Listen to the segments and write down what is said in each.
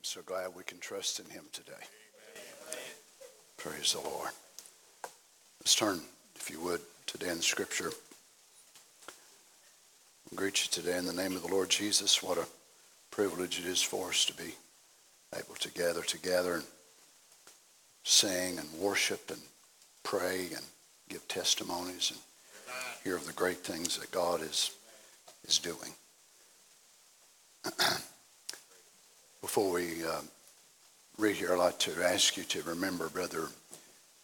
I'm so glad we can trust in him today. Praise the Lord. Let's turn, if you would, today in scripture. I greet you today in the name of the Lord Jesus. What a privilege it is for us to be able to gather together and sing and worship and pray and give testimonies and hear of the great things that God is, is doing. Before we uh, read here, I'd like to ask you to remember Brother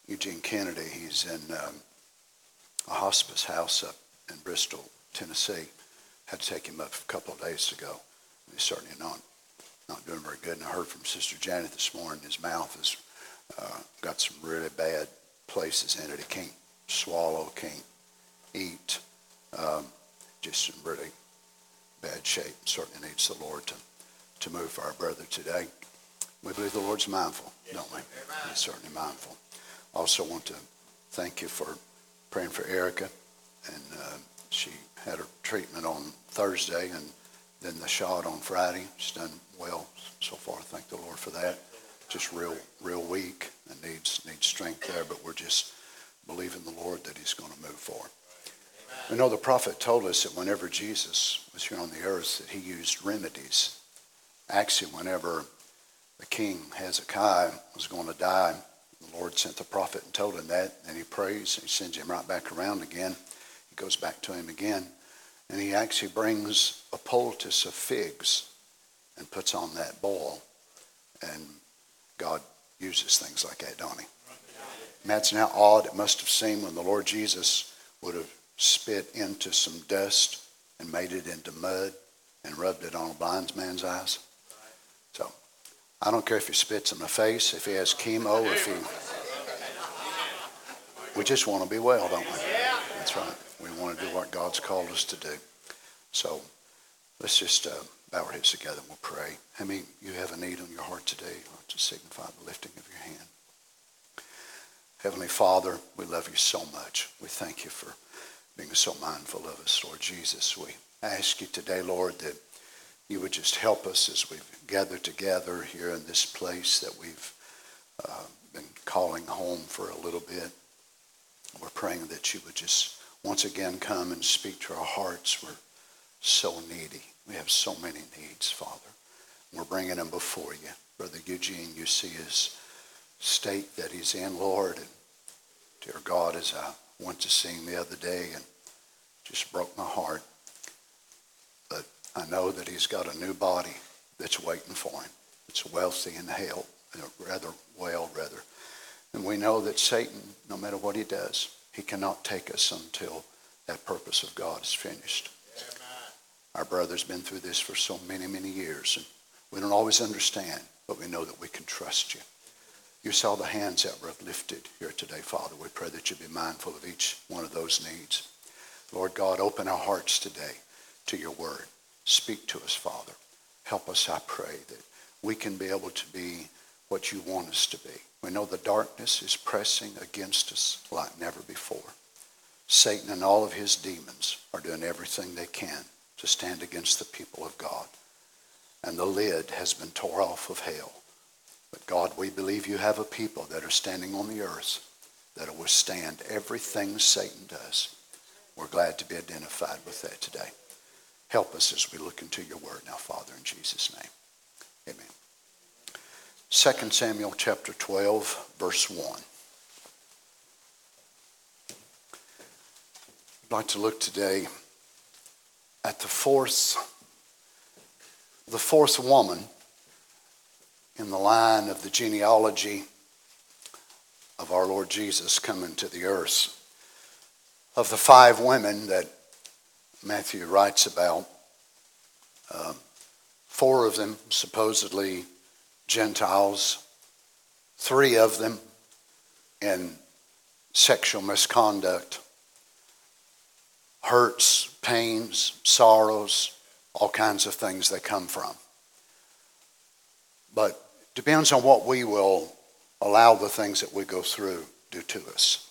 Eugene Kennedy. He's in um, a hospice house up in Bristol, Tennessee. Had to take him up a couple of days ago. He's certainly not not doing very good. And I heard from Sister Janet this morning. His mouth has uh, got some really bad places in it. He can't swallow, can't eat. Um, just in really bad shape. Certainly needs the Lord to to move for our brother today. We believe the Lord's mindful, don't we? He's certainly mindful. Also want to thank you for praying for Erica. And uh, she had her treatment on Thursday and then the shot on Friday. She's done well so far. Thank the Lord for that. Just real, real weak and needs needs strength there, but we're just believing the Lord that He's going to move for forward. We know the prophet told us that whenever Jesus was here on the earth, that He used remedies Actually, whenever the king Hezekiah was going to die, the Lord sent the prophet and told him that, and he prays, and he sends him right back around again. He goes back to him again, and he actually brings a poultice of figs and puts on that boil, and God uses things like that, don't he? Imagine how odd it must have seemed when the Lord Jesus would have spit into some dust and made it into mud and rubbed it on a blind man's eyes. I don't care if he spits in the face, if he has chemo, if he. We just want to be well, don't we? That's right. We want to do what God's called us to do. So let's just uh, bow our heads together and we'll pray. I mean, you have a need on your heart today? I'll signify the lifting of your hand. Heavenly Father, we love you so much. We thank you for being so mindful of us, Lord Jesus. We ask you today, Lord, that you would just help us as we've gathered together here in this place that we've uh, been calling home for a little bit. We're praying that you would just once again come and speak to our hearts. We're so needy. We have so many needs, Father. We're bringing them before you. Brother Eugene, you see his state that he's in, Lord. And dear God, as I went to see him the other day and just broke my heart. I know that he's got a new body that's waiting for him. It's wealthy in health, rather well, rather. And we know that Satan, no matter what he does, he cannot take us until that purpose of God is finished. Our brother's been through this for so many, many years, and we don't always understand, but we know that we can trust you. You saw the hands that were uplifted here today, Father. We pray that you be mindful of each one of those needs. Lord God, open our hearts today to your word. Speak to us, Father. Help us, I pray, that we can be able to be what you want us to be. We know the darkness is pressing against us like never before. Satan and all of his demons are doing everything they can to stand against the people of God. And the lid has been tore off of hell. But God, we believe you have a people that are standing on the earth that will withstand everything Satan does. We're glad to be identified with that today. Help us as we look into your word now, Father, in Jesus' name. Amen. 2 Samuel chapter 12, verse 1. I'd like to look today at the fourth, the fourth woman in the line of the genealogy of our Lord Jesus coming to the earth. Of the five women that Matthew writes about. Uh, four of them supposedly Gentiles, three of them in sexual misconduct, hurts, pains, sorrows, all kinds of things they come from. But depends on what we will allow the things that we go through do to us.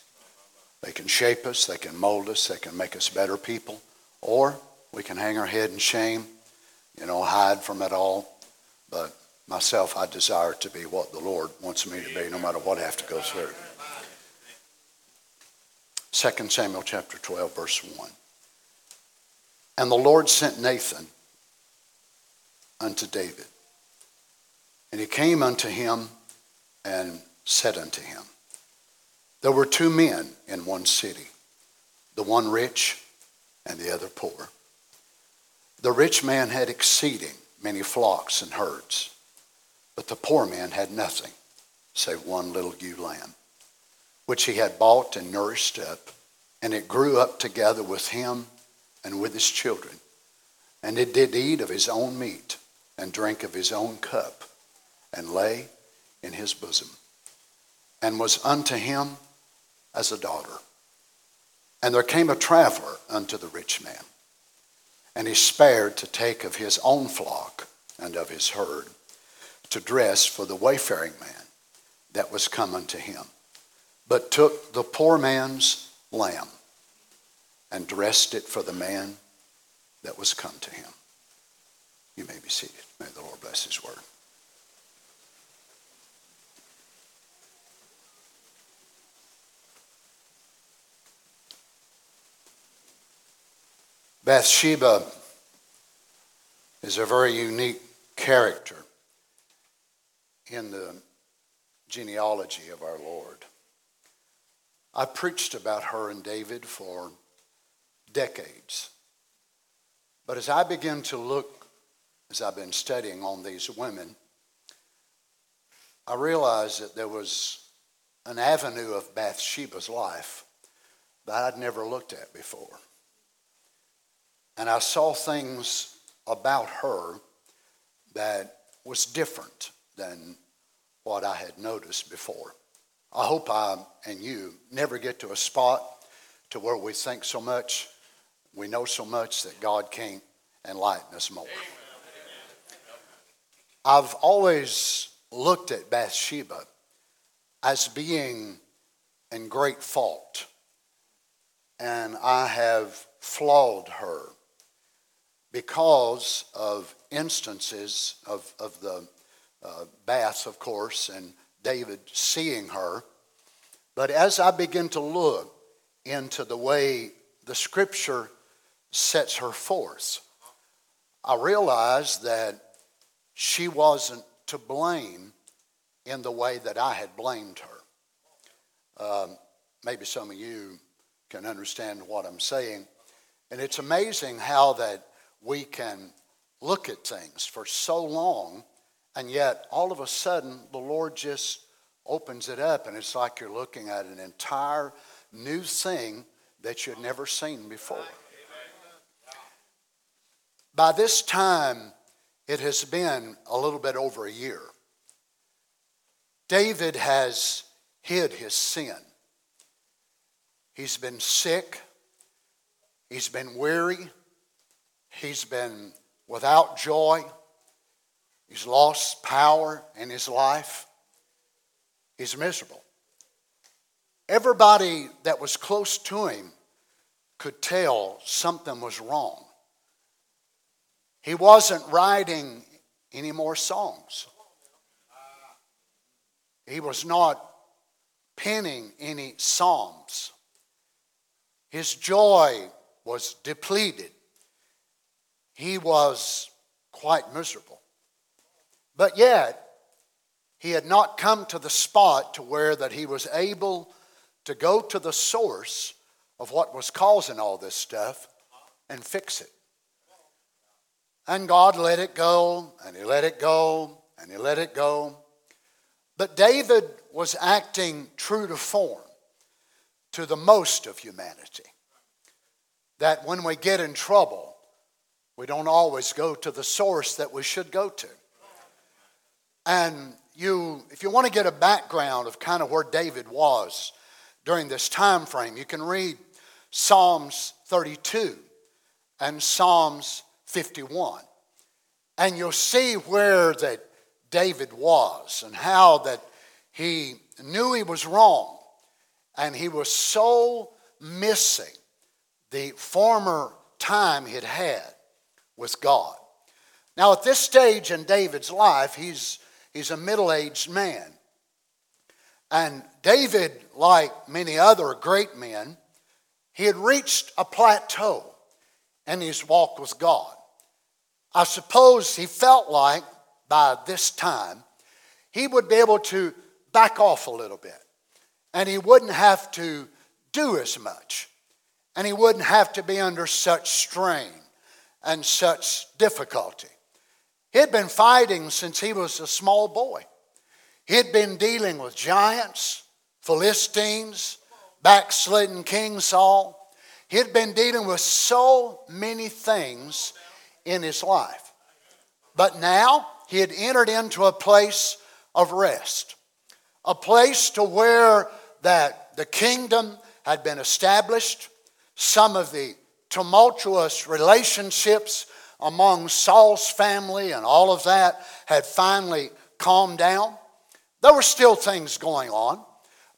They can shape us, they can mold us, they can make us better people. Or we can hang our head in shame, you know, hide from it all. But myself, I desire to be what the Lord wants me to be, no matter what I have to go through. 2 Samuel chapter 12, verse 1. And the Lord sent Nathan unto David. And he came unto him and said unto him, There were two men in one city, the one rich and the other poor. The rich man had exceeding many flocks and herds, but the poor man had nothing save one little ewe lamb, which he had bought and nourished up, and it grew up together with him and with his children. And it did eat of his own meat and drink of his own cup and lay in his bosom and was unto him as a daughter. And there came a traveler unto the rich man, and he spared to take of his own flock and of his herd to dress for the wayfaring man that was come unto him, but took the poor man's lamb and dressed it for the man that was come to him. You may be seated. May the Lord bless his word. Bathsheba is a very unique character in the genealogy of our Lord. I preached about her and David for decades. But as I begin to look, as I've been studying on these women, I realized that there was an avenue of Bathsheba's life that I'd never looked at before. And I saw things about her that was different than what I had noticed before. I hope I and you never get to a spot to where we think so much, we know so much that God can't enlighten us more. I've always looked at Bathsheba as being in great fault, and I have flawed her because of instances of, of the uh, bath, of course, and David seeing her. But as I begin to look into the way the scripture sets her forth, I realize that she wasn't to blame in the way that I had blamed her. Um, maybe some of you can understand what I'm saying. And it's amazing how that we can look at things for so long, and yet all of a sudden the Lord just opens it up, and it's like you're looking at an entire new thing that you'd never seen before. By this time, it has been a little bit over a year. David has hid his sin. He's been sick. He's been weary. He's been without joy. He's lost power in his life. He's miserable. Everybody that was close to him could tell something was wrong. He wasn't writing any more songs. He was not penning any psalms. His joy was depleted he was quite miserable. But yet, he had not come to the spot to where that he was able to go to the source of what was causing all this stuff and fix it. And God let it go, and he let it go, and he let it go. But David was acting true to form to the most of humanity. That when we get in trouble, we don't always go to the source that we should go to. And you, if you want to get a background of kind of where David was during this time frame, you can read Psalms 32 and Psalms 51. And you'll see where that David was and how that he knew he was wrong and he was so missing the former time he'd had with God. Now, at this stage in David's life, he's he's a middle aged man. And David, like many other great men, he had reached a plateau in his walk with God. I suppose he felt like by this time he would be able to back off a little bit and he wouldn't have to do as much and he wouldn't have to be under such strain and such difficulty. He had been fighting since he was a small boy. He had been dealing with giants, Philistines, backslidden King Saul. He had been dealing with so many things in his life. But now he had entered into a place of rest, a place to where that the kingdom had been established, some of the tumultuous relationships among Saul's family and all of that had finally calmed down. There were still things going on,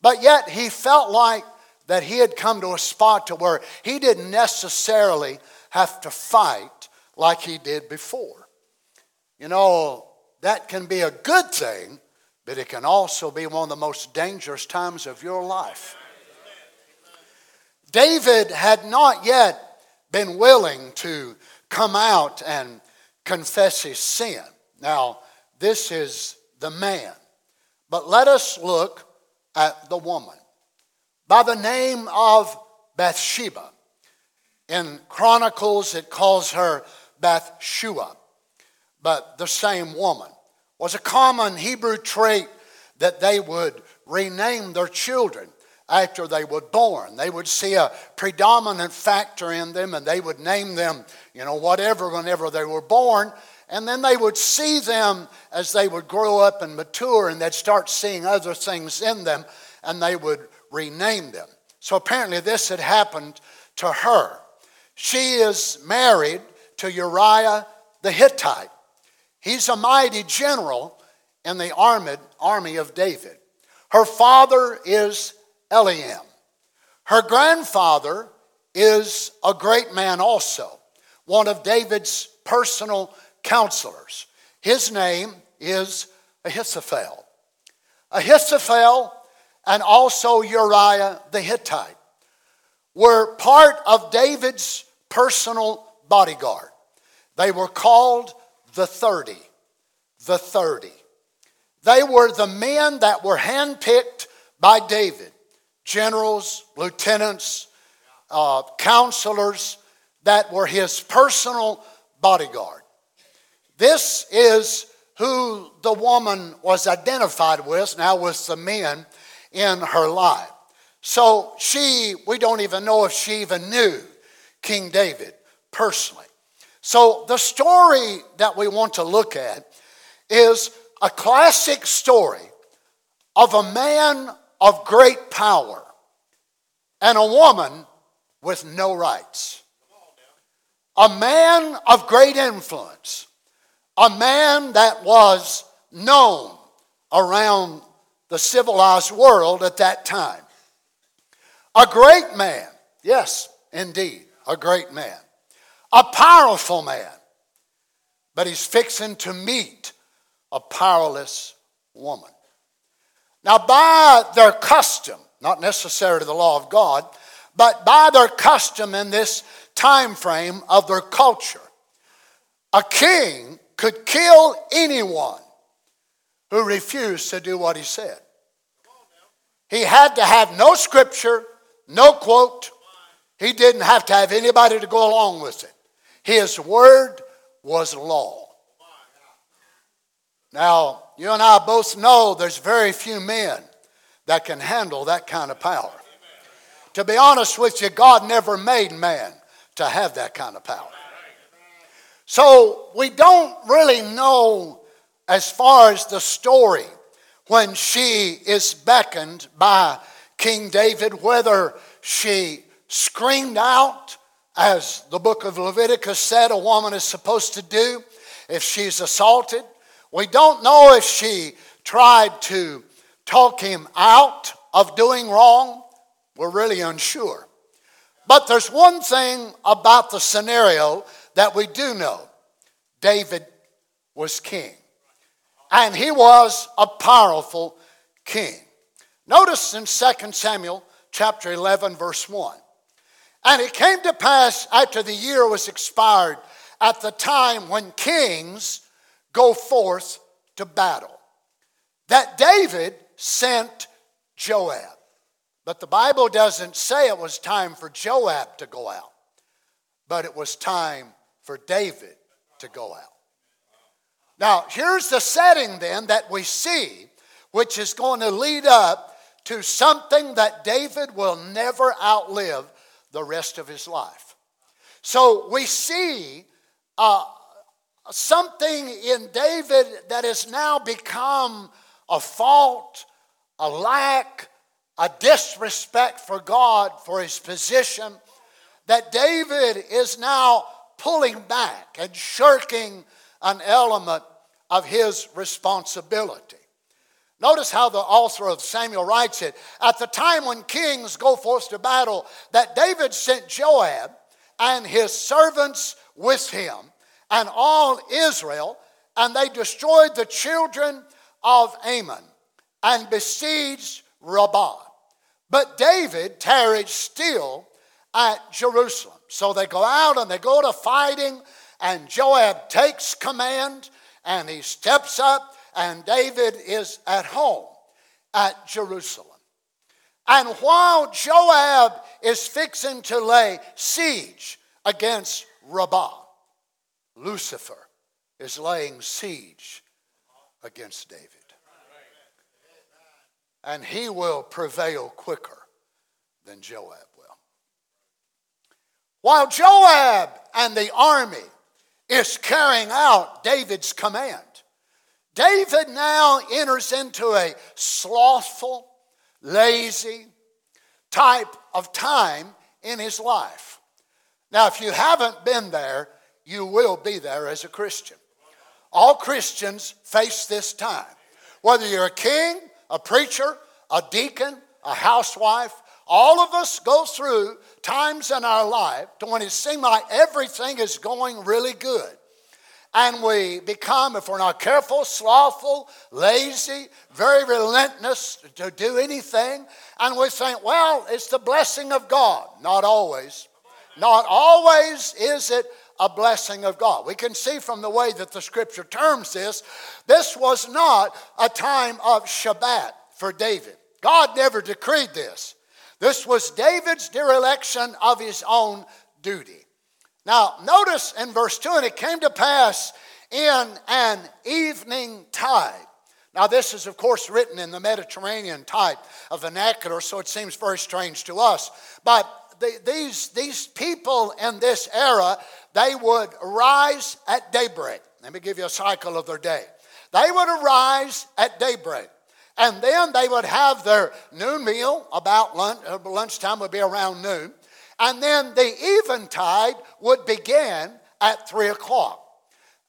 but yet he felt like that he had come to a spot to where he didn't necessarily have to fight like he did before. You know, that can be a good thing, but it can also be one of the most dangerous times of your life. David had not yet been willing to come out and confess his sin. Now, this is the man. But let us look at the woman by the name of Bathsheba. In Chronicles, it calls her Bathshua, but the same woman. Was a common Hebrew trait that they would rename their children after they were born. They would see a predominant factor in them and they would name them, you know, whatever whenever they were born. And then they would see them as they would grow up and mature and they'd start seeing other things in them and they would rename them. So apparently this had happened to her. She is married to Uriah the Hittite. He's a mighty general in the army of David. Her father is Eliam. Her grandfather is a great man also, one of David's personal counselors. His name is Ahithophel. Ahithophel and also Uriah the Hittite were part of David's personal bodyguard. They were called the 30. The 30. They were the men that were handpicked by David generals, lieutenants, uh, counselors that were his personal bodyguard. This is who the woman was identified with, now with the men in her life. So she, we don't even know if she even knew King David personally. So the story that we want to look at is a classic story of a man of great power and a woman with no rights. A man of great influence, a man that was known around the civilized world at that time. A great man, yes, indeed, a great man. A powerful man, but he's fixing to meet a powerless woman. Now, by their custom, not necessarily the law of God, but by their custom in this time frame of their culture, a king could kill anyone who refused to do what he said. He had to have no scripture, no quote. He didn't have to have anybody to go along with it. His word was law. Now, you and I both know there's very few men that can handle that kind of power. To be honest with you, God never made man to have that kind of power. So we don't really know as far as the story when she is beckoned by King David, whether she screamed out, as the book of Leviticus said a woman is supposed to do, if she's assaulted. We don't know if she tried to talk him out of doing wrong. We're really unsure. But there's one thing about the scenario that we do know David was king. and he was a powerful king. Notice in 2 Samuel chapter 11, verse 1. And it came to pass after the year was expired, at the time when kings go forth to battle, that David sent Joab. But the Bible doesn't say it was time for Joab to go out, but it was time for David to go out. Now, here's the setting then that we see, which is going to lead up to something that David will never outlive the rest of his life. So we see uh, something in David that has now become a fault, a lack, a disrespect for God, for his position, that David is now pulling back and shirking an element of his responsibility. Notice how the author of Samuel writes it. At the time when kings go forth to battle, that David sent Joab and his servants with him and all Israel, and they destroyed the children of Ammon and besieged Rabbah. But David tarried still at Jerusalem. So they go out and they go to fighting, and Joab takes command and he steps up, and David is at home at Jerusalem. And while Joab is fixing to lay siege against Rabbah, Lucifer is laying siege against David. And he will prevail quicker than Joab will. While Joab and the army is carrying out David's command. David now enters into a slothful, lazy type of time in his life. Now, if you haven't been there, you will be there as a Christian. All Christians face this time. Whether you're a king, a preacher, a deacon, a housewife, all of us go through times in our life to when it seems like everything is going really good. And we become, if we're not careful, slothful, lazy, very relentless to do anything. And we think, well, it's the blessing of God. Not always. Not always is it a blessing of God. We can see from the way that the scripture terms this, this was not a time of Shabbat for David. God never decreed this. This was David's dereliction of his own duty. Now, notice in verse 2 and it came to pass in an evening tide. Now, this is, of course, written in the Mediterranean type of vernacular, so it seems very strange to us. But the, these, these people in this era, they would rise at daybreak. Let me give you a cycle of their day. They would arise at daybreak. And then they would have their noon meal about lunch, uh, lunchtime would be around noon. And then the eventide would begin at three o'clock.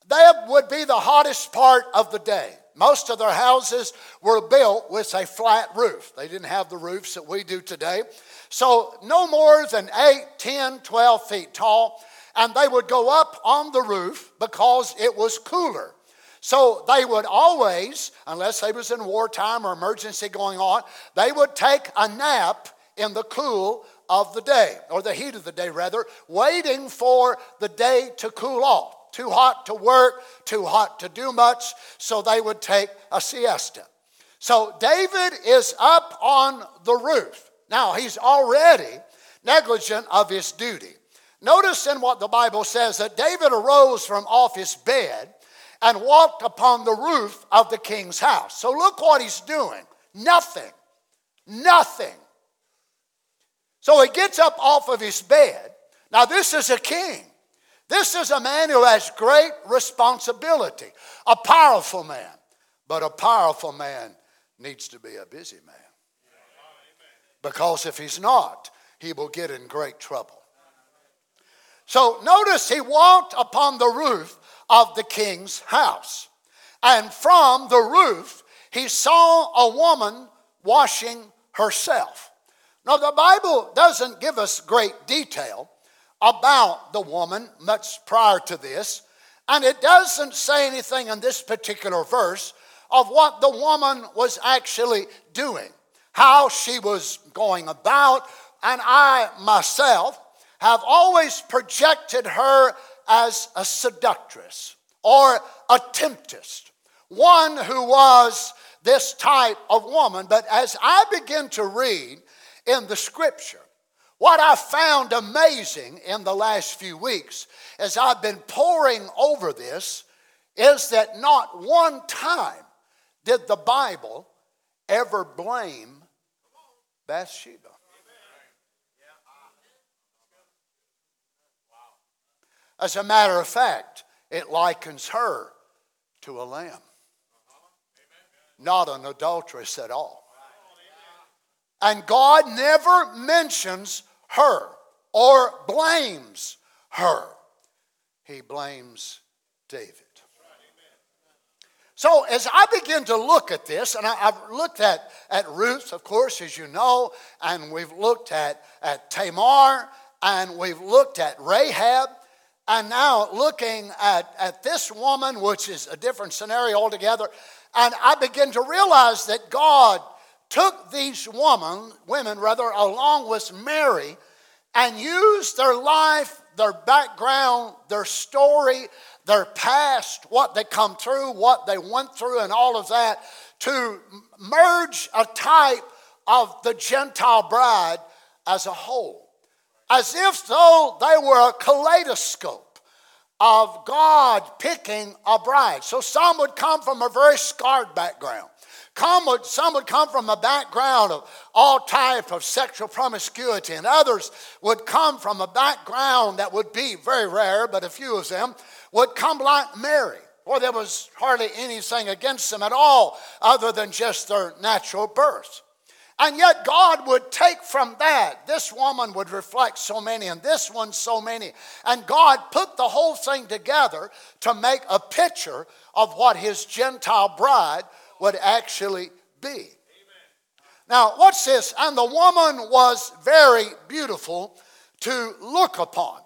That would be the hottest part of the day. Most of their houses were built with a flat roof. They didn't have the roofs that we do today. So, no more than 8, 10, 12 feet tall. And they would go up on the roof because it was cooler. So they would always, unless they was in wartime or emergency going on, they would take a nap in the cool of the day, or the heat of the day rather, waiting for the day to cool off. Too hot to work, too hot to do much, so they would take a siesta. So David is up on the roof. Now he's already negligent of his duty. Notice in what the Bible says that David arose from off his bed and walked upon the roof of the king's house. So look what he's doing nothing. Nothing. So he gets up off of his bed. Now, this is a king. This is a man who has great responsibility, a powerful man. But a powerful man needs to be a busy man. Because if he's not, he will get in great trouble. So notice he walked upon the roof of the king's house. And from the roof, he saw a woman washing herself. Now, the Bible doesn't give us great detail about the woman much prior to this, and it doesn't say anything in this particular verse of what the woman was actually doing, how she was going about. And I myself have always projected her as a seductress or a temptress, one who was this type of woman. But as I begin to read in the scripture, what I found amazing in the last few weeks as I've been poring over this is that not one time did the Bible ever blame Bathsheba. As a matter of fact, it likens her to a lamb, not an adulteress at all. And God never mentions her or blames her, He blames David. So as I begin to look at this, and I, have looked at, at Ruth, of course, as you know, and we've looked at, at Tamar, and we've looked at Rahab, and now looking at, at this woman, which is a different scenario altogether, and I begin to realize that God took these women, women rather, along with Mary, and used their life, their background, their story, their past, what they come through, what they went through, and all of that, to merge a type of the Gentile bride as a whole. As if though they were a kaleidoscope of God picking a bride. So some would come from a very scarred background. Would, some would come from a background of all type of sexual promiscuity, and others would come from a background that would be very rare, but a few of them would come like Mary, where there was hardly anything against them at all other than just their natural birth. And yet, God would take from that. This woman would reflect so many, and this one so many. And God put the whole thing together to make a picture of what his Gentile bride would actually be. Now, what's this? And the woman was very beautiful to look upon.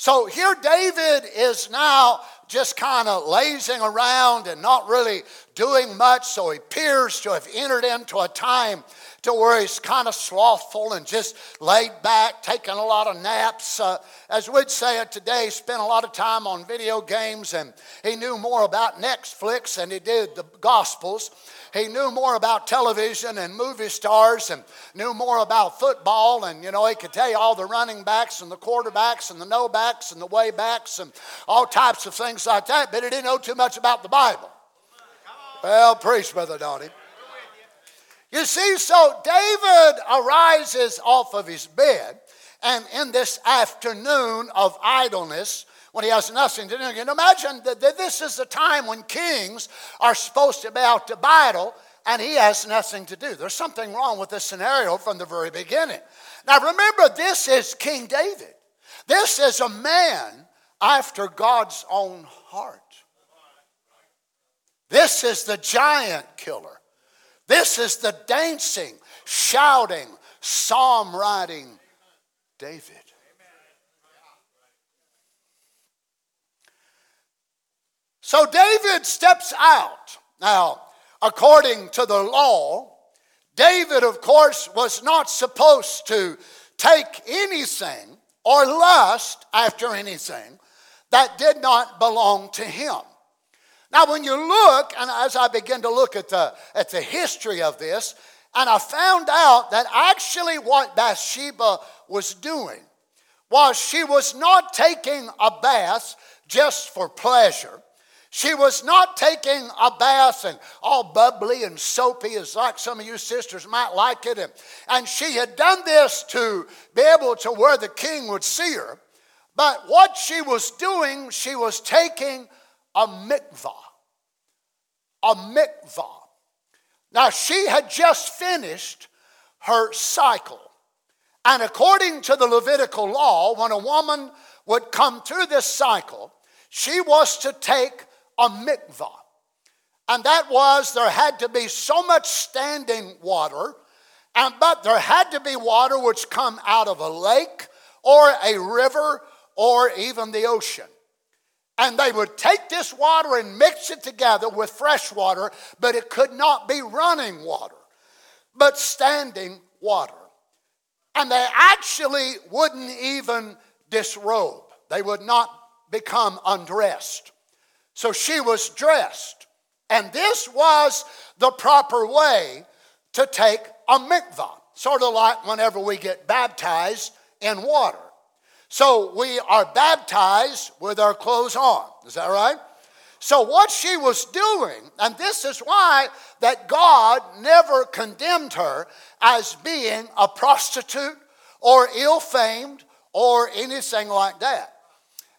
So here David is now just kind of lazing around and not really doing much. So he appears to have entered into a time to where he's kind of slothful and just laid back, taking a lot of naps. Uh, as we'd say it today, spent a lot of time on video games and he knew more about Netflix than he did the Gospels. He knew more about television and movie stars and knew more about football. And, you know, he could tell you all the running backs and the quarterbacks and the no backs and the way backs and all types of things like that. But he didn't know too much about the Bible. Well, preach, Brother Donny. You see, so David arises off of his bed, and in this afternoon of idleness, when he has nothing to do, you can imagine that this is the time when kings are supposed to be out to battle, and he has nothing to do. There's something wrong with this scenario from the very beginning. Now, remember, this is King David. This is a man after God's own heart. This is the giant killer. This is the dancing, shouting, psalm writing David. So David steps out. Now, according to the law, David, of course, was not supposed to take anything or lust after anything that did not belong to him. Now, when you look, and as I begin to look at the, at the history of this, and I found out that actually what Bathsheba was doing was she was not taking a bath just for pleasure. She was not taking a bath and all bubbly and soapy as like some of you sisters might like it. And, and she had done this to be able to where the king would see her. But what she was doing, she was taking a mikvah. A mikvah. Now, she had just finished her cycle. And according to the Levitical law, when a woman would come through this cycle, she was to take a mikvah. And that was there had to be so much standing water, and, but there had to be water which come out of a lake or a river or even the ocean. And they would take this water and mix it together with fresh water, but it could not be running water, but standing water. And they actually wouldn't even disrobe, they would not become undressed. So she was dressed. And this was the proper way to take a mikvah, sort of like whenever we get baptized in water. So we are baptized with our clothes on. Is that right? So what she was doing, and this is why that God never condemned her as being a prostitute or ill-famed or anything like that.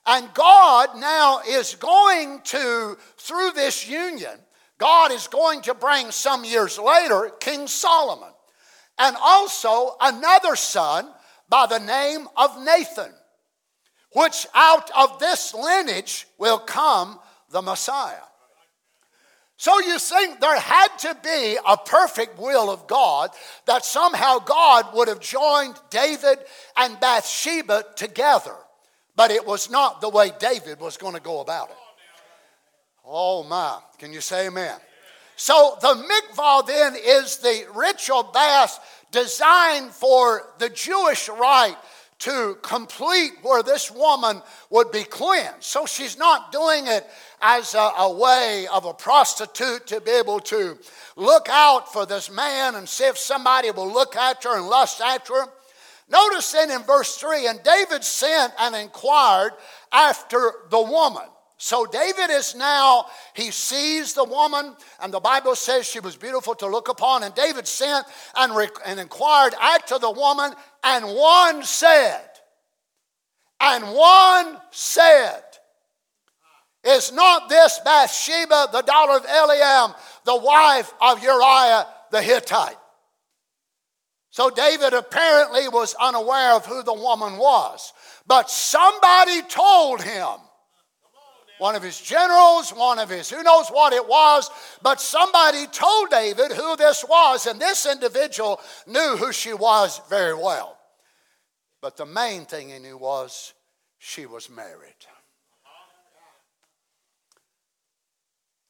And God now is going to, through this union, God is going to bring some years later King Solomon and also another son by the name of Nathan, which out of this lineage will come the Messiah. So you think there had to be a perfect will of God that somehow God would have joined David and Bathsheba together. But it was not the way David was going to go about it. Oh my, can you say amen? So the mikvah then is the ritual bath designed for the Jewish rite to complete where this woman would be cleansed. So she's not doing it as a, a, way of a prostitute to be able to look out for this man and see if somebody will look at her and lust after her. Notice then in verse 3 and David sent and inquired after the woman. So David is now, he sees the woman, and the Bible says she was beautiful to look upon. And David sent and, re- and inquired after the woman, and one said, and one said, Is not this Bathsheba, the daughter of Eliam, the wife of Uriah the Hittite? So David apparently was unaware of who the woman was. But somebody told him one of his generals, one of his, who knows what it was, but somebody told David who this was, and this individual knew who she was very well. But the main thing he knew was she was married.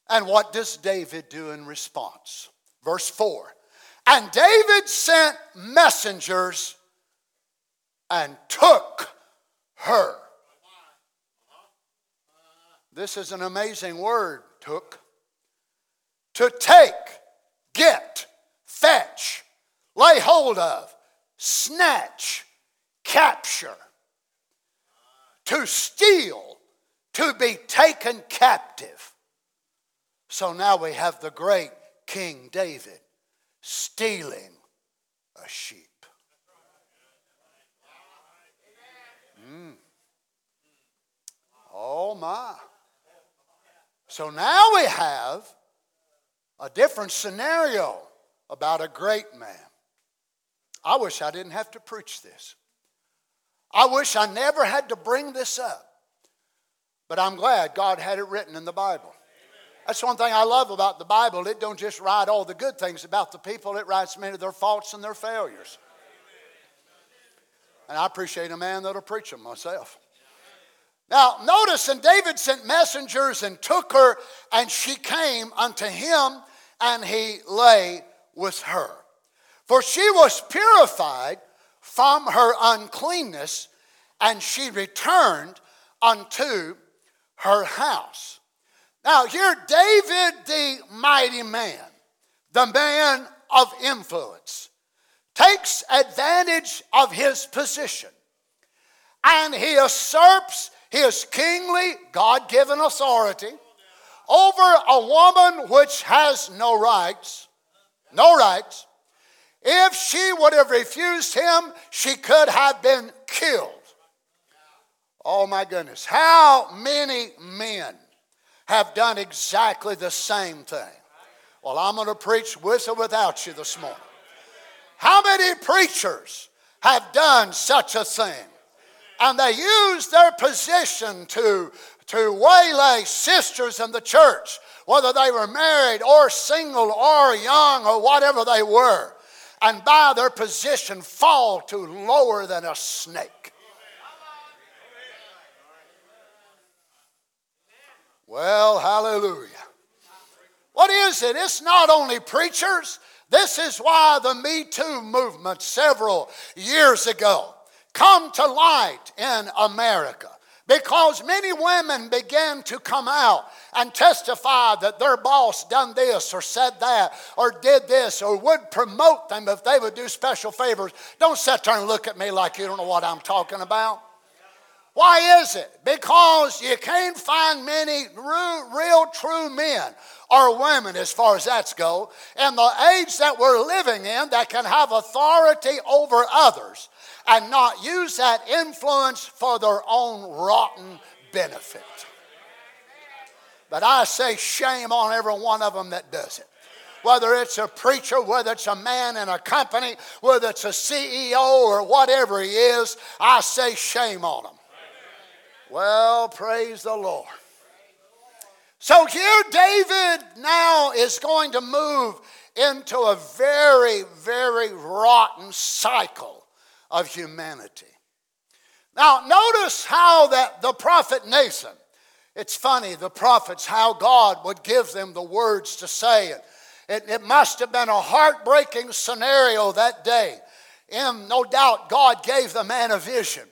And what does David do in response? Verse 4 And David sent messengers and took her this is an amazing word, took. To take, get, fetch, lay hold of, snatch, capture. To steal, to be taken captive. So now we have the great King David stealing a sheep. Mm. Oh my. So now we have a different scenario about a great man. I wish I didn't have to preach this. I wish I never had to bring this up. But I'm glad God had it written in the Bible. That's one thing I love about the Bible. It don't just write all the good things about the people, it writes many of their faults and their failures. And I appreciate a man that'll preach them myself. Now, notice, and David sent messengers and took her, and she came unto him, and he lay with her. For she was purified from her uncleanness, and she returned unto her house. Now, here, David, the mighty man, the man of influence, takes advantage of his position and he usurps his kingly, God given authority over a woman which has no rights. No rights. If she would have refused him, she could have been killed. Oh my goodness. How many men have done exactly the same thing? Well, I'm going to preach with or without you this morning. How many preachers have done such a thing? and they use their position to, to waylay sisters in the church, whether they were married or single or young or whatever they were, and by their position fall to lower than a snake. Well, hallelujah. What is it? It's not only preachers. This is why the Me Too movement several years ago come to light in America because many women began to come out and testify that their boss done this or said that or did this or would promote them if they would do special favors. Don't sit there and look at me like you don't know what I'm talking about. Why is it? Because you can't find many real, true men or women, as far as that's go, in the age that we're living in that can have authority over others and not use that influence for their own rotten benefit. But I say shame on every one of them that does it whether it's a preacher, whether it's a man in a company, whether it's a CEO or whatever he is, I say shame on them. Well, praise the Lord. So here, David now is going to move into a very, very rotten cycle of humanity. Now, notice how that the prophet Nathan, it's funny, the prophets, how God would give them the words to say. It, it, it must have been a heartbreaking scenario that day. And no doubt God gave the man a vision.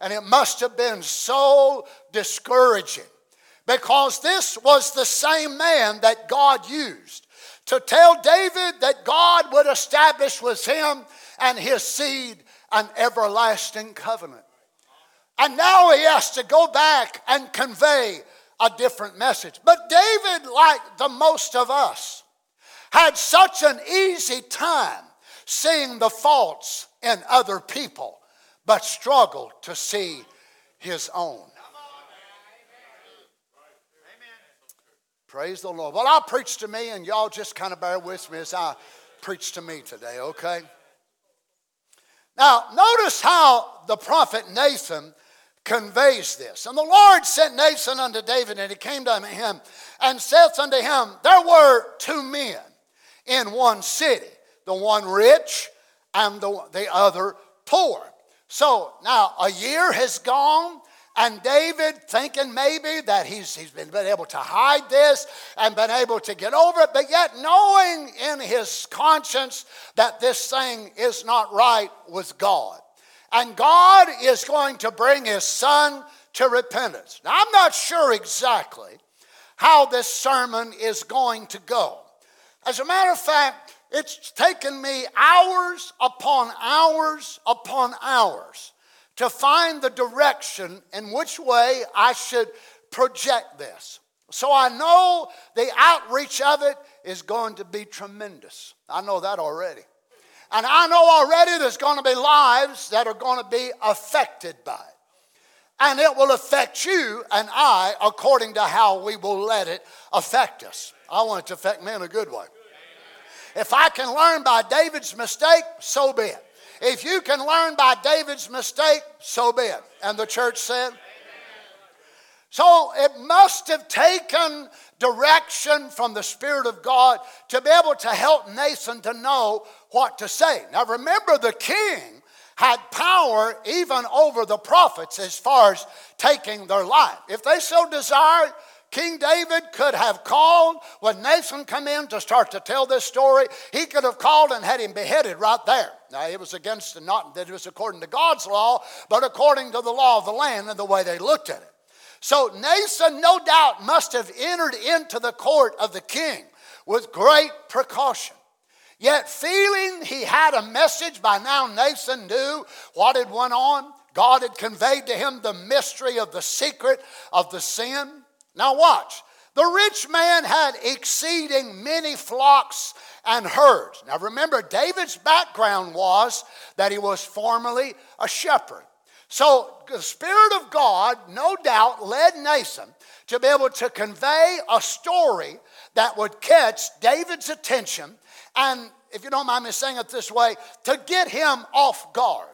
And it must have been so discouraging because this was the same man that God used to tell David that God would establish with him and his seed an everlasting covenant. And now he has to go back and convey a different message. But David, like the most of us, had such an easy time seeing the faults in other people but struggled to see his own. Praise the Lord. Well, I'll preach to me, and y'all just kind of bear with me as I preach to me today, okay? Now, notice how the prophet Nathan conveys this. And the Lord sent Nathan unto David, and he came to him and saith unto him, There were two men in one city, the one rich and the, the other poor. So now a year has gone, and David, thinking maybe that he's, he's been, been able to hide this and been able to get over it, but yet knowing in his conscience that this thing is not right with God. And God is going to bring his son to repentance. Now, I'm not sure exactly how this sermon is going to go. As a matter of fact, it's taken me hours upon hours upon hours to find the direction in which way I should project this. So I know the outreach of it is going to be tremendous. I know that already. And I know already there's going to be lives that are going to be affected by it. And it will affect you and I according to how we will let it affect us. I want it to affect me in a good way. If I can learn by David's mistake, so be it. If you can learn by David's mistake, so be it. And the church said, so it must have taken direction from the Spirit of God to be able to help Nathan to know what to say. Now remember, the king had power even over the prophets as far as taking their life. If they so desired, King David could have called when Nathan come in to start to tell this story. He could have called and had him beheaded right there. Now it was against the not that it was according to God's law, but according to the law of the land and the way they looked at it. So Nathan, no doubt, must have entered into the court of the king with great precaution. Yet, feeling he had a message, by now Nathan knew what had went on. God had conveyed to him the mystery of the secret of the sin. Now, watch. The rich man had exceeding many flocks and herds. Now, remember, David's background was that he was formerly a shepherd. So, the Spirit of God, no doubt, led Nathan to be able to convey a story that would catch David's attention and, if you don't mind me saying it this way, to get him off guard.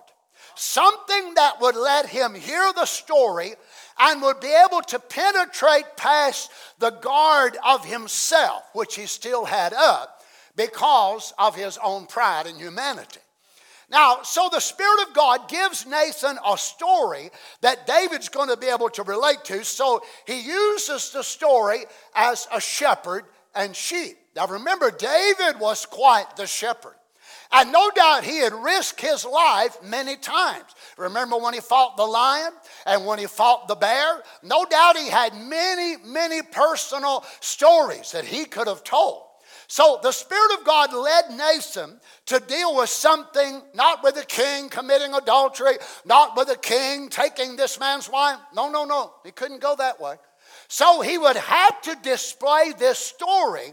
Something that would let him hear the story and would be able to penetrate past the guard of himself, which he still had up because of his own pride and humanity. Now, so the Spirit of God gives Nathan a story that David's going to be able to relate to. So he uses the story as a shepherd and sheep. Now, remember, David was quite the shepherd. And no doubt he had risked his life many times. Remember when he fought the lion and when he fought the bear? No doubt he had many, many personal stories that he could have told. So the Spirit of God led Nathan to deal with something, not with the king committing adultery, not with the king taking this man's wife. No, no, no. He couldn't go that way. So he would have to display this story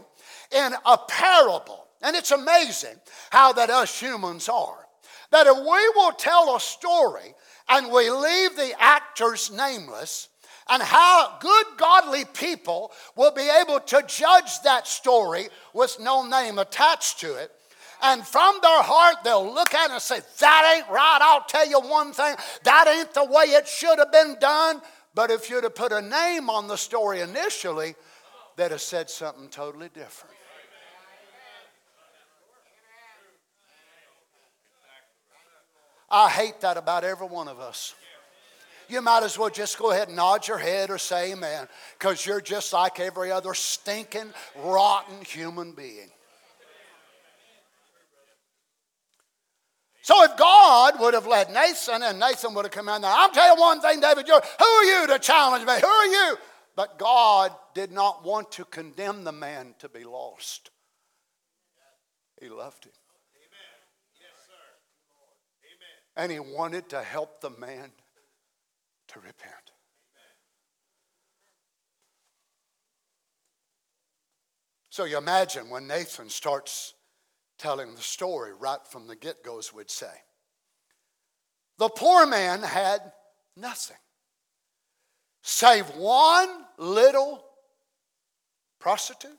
in a parable. And it's amazing how that us humans are. That if we will tell a story and we leave the actors nameless, and how good godly people will be able to judge that story with no name attached to it. And from their heart, they'll look at it and say, That ain't right. I'll tell you one thing, that ain't the way it should have been done. But if you'd have put a name on the story initially, they'd have said something totally different. I hate that about every one of us. You might as well just go ahead and nod your head or say amen because you're just like every other stinking, rotten human being. So if God would have led Nathan and Nathan would have come in there, I'll tell you one thing, David, who are you to challenge me? Who are you? But God did not want to condemn the man to be lost. He loved him. And he wanted to help the man to repent. So you imagine when Nathan starts telling the story right from the get goes, would say, The poor man had nothing save one little prostitute,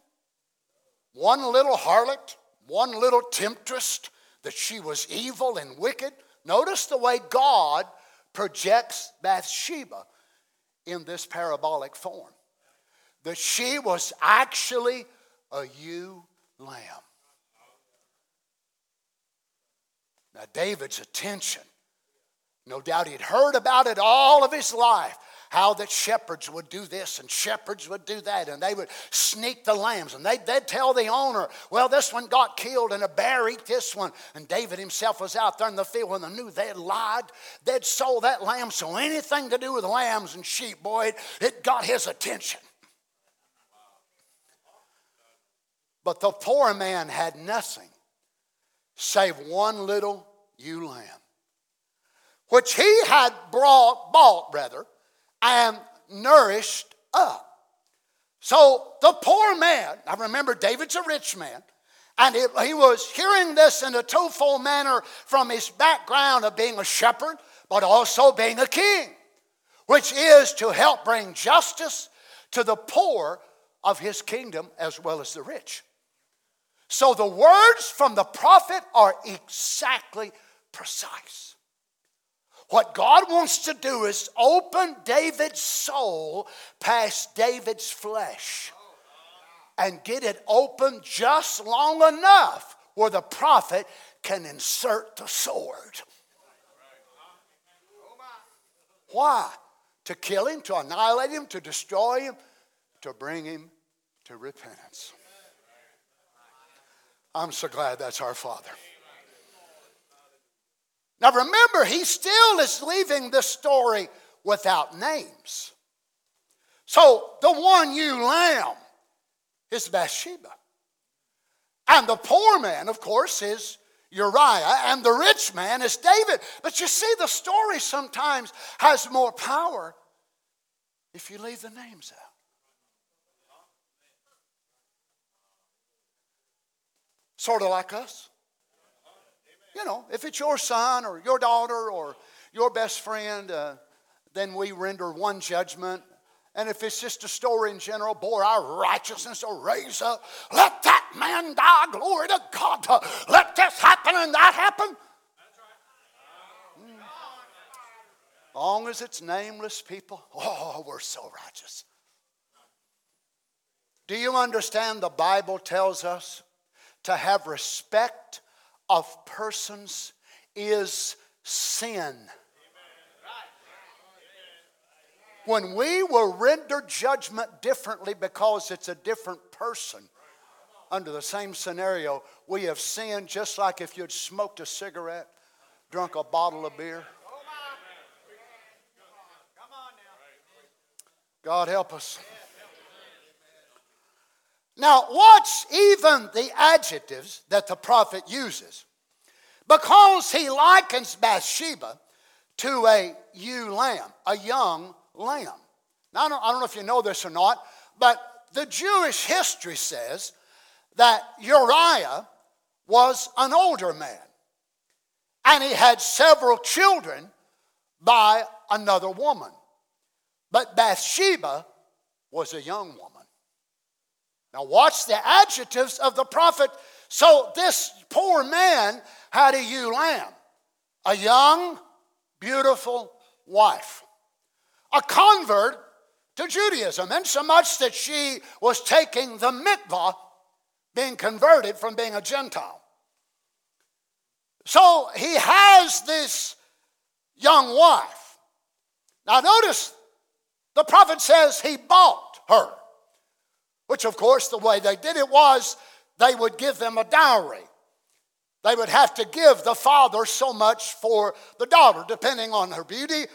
one little harlot, one little temptress, that she was evil and wicked, Notice the way God projects Bathsheba in this parabolic form. That she was actually a ewe lamb. Now, David's attention, no doubt he'd heard about it all of his life how that shepherds would do this and shepherds would do that, and they would sneak the lambs, and they'd, they'd tell the owner, Well, this one got killed, and a bear ate this one. And David himself was out there in the field when they knew they'd lied. They'd sold that lamb, so anything to do with lambs and sheep, boy, it, it got his attention. But the poor man had nothing save one little ewe lamb, which he had brought, bought rather, and nourished up. So the poor man, I remember David's a rich man, and it, he was hearing this in a twofold manner from his background of being a shepherd, but also being a king, which is to help bring justice to the poor of his kingdom as well as the rich. So the words from the prophet are exactly precise. What God wants to do is open David's soul past David's flesh and get it open just long enough where the prophet can insert the sword. Why? To kill him, to annihilate him, to destroy him, to bring him to repentance. I'm so glad that's our Father. Now remember, he still is leaving this story without names. So the one ewe lamb is Bathsheba. And the poor man, of course, is Uriah, and the rich man is David. But you see, the story sometimes has more power if you leave the names out. Sort of like us. You know, if it's your son or your daughter or your best friend, uh, then we render one judgment. And if it's just a story in general, boy, our righteousness will raise up. Let that man die. Glory to God. Let this happen and that happen. Mm. Long as it's nameless people, oh, we're so righteous. Do you understand the Bible tells us to have respect of persons is sin. When we will render judgment differently because it's a different person under the same scenario, we have sinned just like if you'd smoked a cigarette, drunk a bottle of beer. God help us. Now, watch even the adjectives that the prophet uses. Because he likens Bathsheba to a ewe lamb, a young lamb. Now, I don't, I don't know if you know this or not, but the Jewish history says that Uriah was an older man and he had several children by another woman. But Bathsheba was a young woman. Now, watch the adjectives of the prophet. So, this poor man had a ewe lamb, a young, beautiful wife, a convert to Judaism, and so much that she was taking the mikvah, being converted from being a Gentile. So he has this young wife. Now, notice the prophet says he bought her, which, of course, the way they did it was they would give them a dowry. They would have to give the father so much for the daughter, depending on her beauty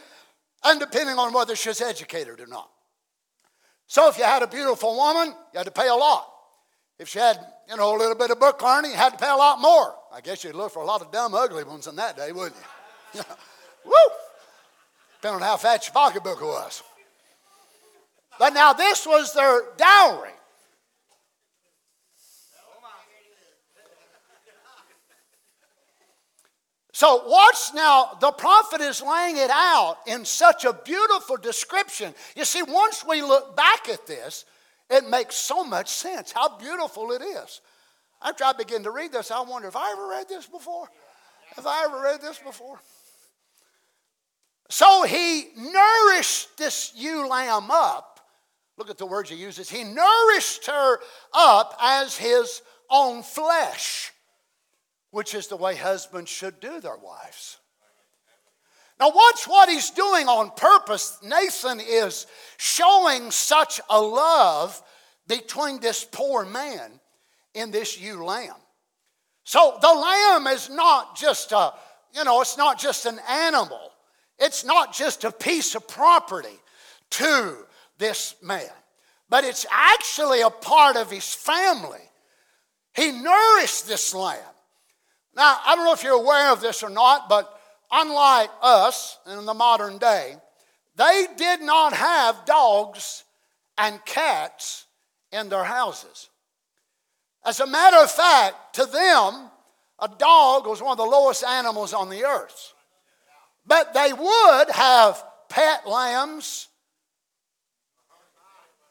and depending on whether she's educated or not. So if you had a beautiful woman, you had to pay a lot. If she had, you know, a little bit of book learning, you had to pay a lot more. I guess you'd look for a lot of dumb, ugly ones in that day, wouldn't you? Woo! Depending on how fat your pocketbook was. But now this was their dowry. So, watch now, the prophet is laying it out in such a beautiful description. You see, once we look back at this, it makes so much sense how beautiful it is. After I begin to read this, I wonder if I ever read this before? Have I ever read this before? So he nourished this ewe lamb up. Look at the words he uses. He nourished her up as his own flesh which is the way husbands should do their wives. Now, watch what he's doing on purpose. Nathan is showing such a love between this poor man and this ewe lamb. So the lamb is not just a, you know, it's not just an animal. It's not just a piece of property to this man, but it's actually a part of his family. He nourished this lamb. Now, I don't know if you're aware of this or not, but unlike us in the modern day, they did not have dogs and cats in their houses. As a matter of fact, to them, a dog was one of the lowest animals on the earth. But they would have pet lambs,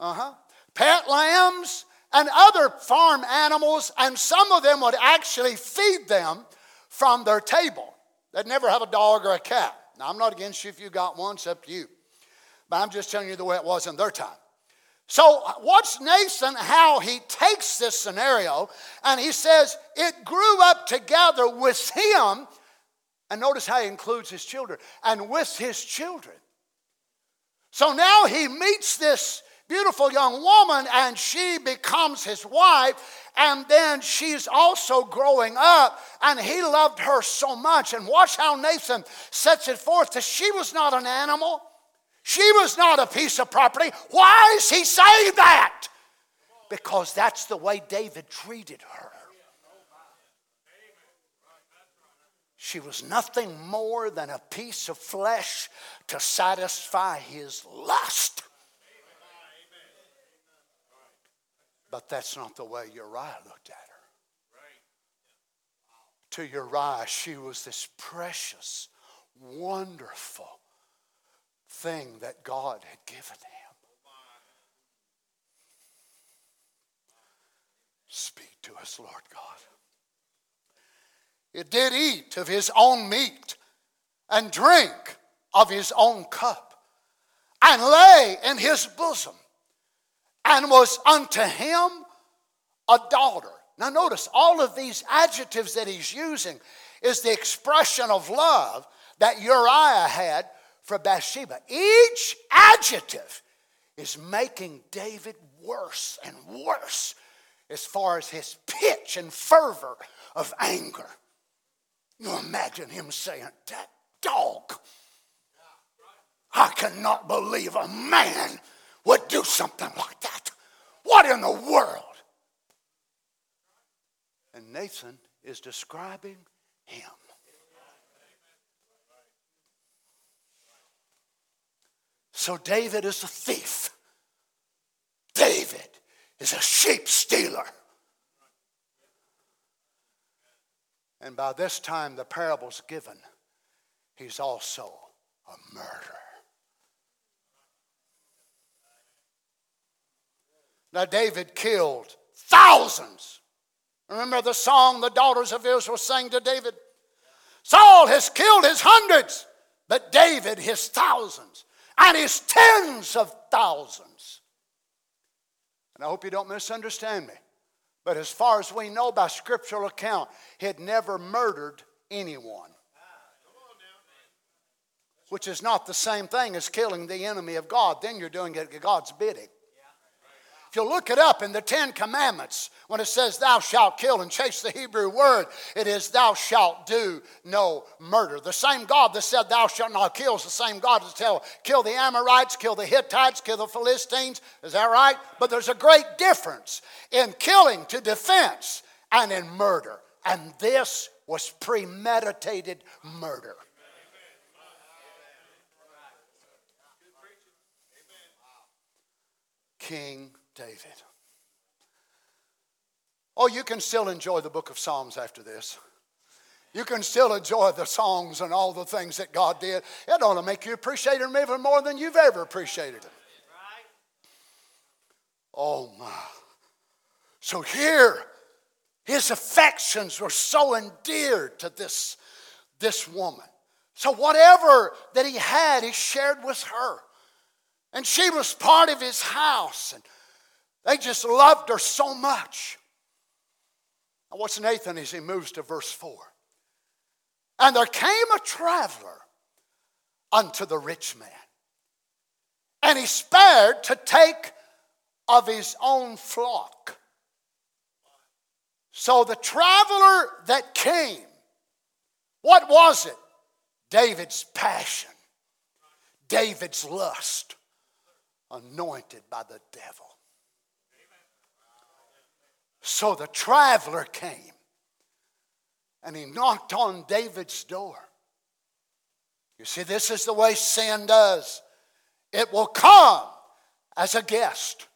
uh huh, pet lambs and other farm animals, and some of them would actually feed them from their table. They'd never have a dog or a cat. Now, I'm not against you if you got one, it's up to you. But I'm just telling you the way it was in their time. So, watch Nathan how he takes this scenario and he says, It grew up together with him. And notice how he includes his children and with his children. So now he meets this beautiful young woman and she becomes his wife and then she's also growing up and he loved her so much. And watch how nathan sets it forth that she was not an animal. She was not a piece of property. Why is he saying that? Because that's the way david treated her. She was nothing more than a piece of flesh to satisfy his lust But that's not the way Uriah looked at her. To Uriah, she was this precious, wonderful thing that God had given him. Speak to us, Lord God. It did eat of his own meat and drink of his own cup and lay in his bosom and was unto him a daughter. Now, notice all of these adjectives that he's using is the expression of love that Uriah had for Bathsheba. Each adjective is making David worse and worse as far as his pitch and fervor of anger. You imagine him saying, That dog. I cannot believe a man would do something like that. What in the world? And Nathan is describing him. So David is a thief. David is a sheep stealer. And by this time the parable's given, he's also a murderer. Now, David killed thousands. Remember the song the daughters of Israel sang to David? Saul has killed his hundreds, but David his thousands and his tens of thousands. And I hope you don't misunderstand me. But as far as we know by scriptural account, he had never murdered anyone. Which is not the same thing as killing the enemy of God. Then you're doing it God's bidding. If you look it up in the Ten Commandments, when it says, Thou shalt kill and chase the Hebrew word, it is, Thou shalt do no murder. The same God that said, Thou shalt not kill is the same God that tell, kill the Amorites, kill the Hittites, kill the Philistines. Is that right? But there's a great difference in killing to defense and in murder. And this was premeditated murder. King David. Oh, you can still enjoy the book of Psalms after this. You can still enjoy the songs and all the things that God did. It ought to make you appreciate Him even more than you've ever appreciated Him. Oh, my. So here, his affections were so endeared to this, this woman. So whatever that he had, he shared with her. And she was part of his house. And they just loved her so much. Now, what's Nathan as he moves to verse 4? And there came a traveler unto the rich man, and he spared to take of his own flock. So the traveler that came, what was it? David's passion, David's lust, anointed by the devil. So the traveler came and he knocked on David's door. You see, this is the way sin does it will come as a guest,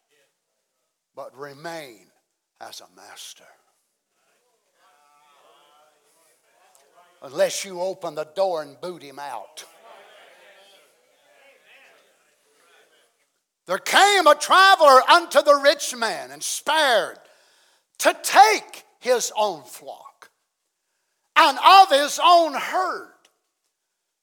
but remain as a master. Unless you open the door and boot him out. There came a traveler unto the rich man and spared to take his own flock and of his own herd.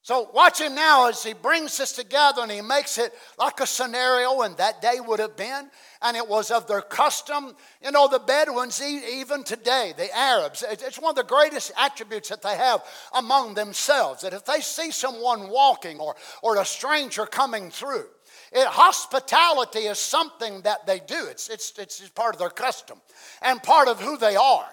So, watch him now as he brings this together and he makes it like a scenario, and that day would have been, and it was of their custom. You know, the Bedouins, even today, the Arabs, it's one of the greatest attributes that they have among themselves that if they see someone walking or, or a stranger coming through, it, hospitality is something that they do, it's, it's, it's part of their custom and part of who they are.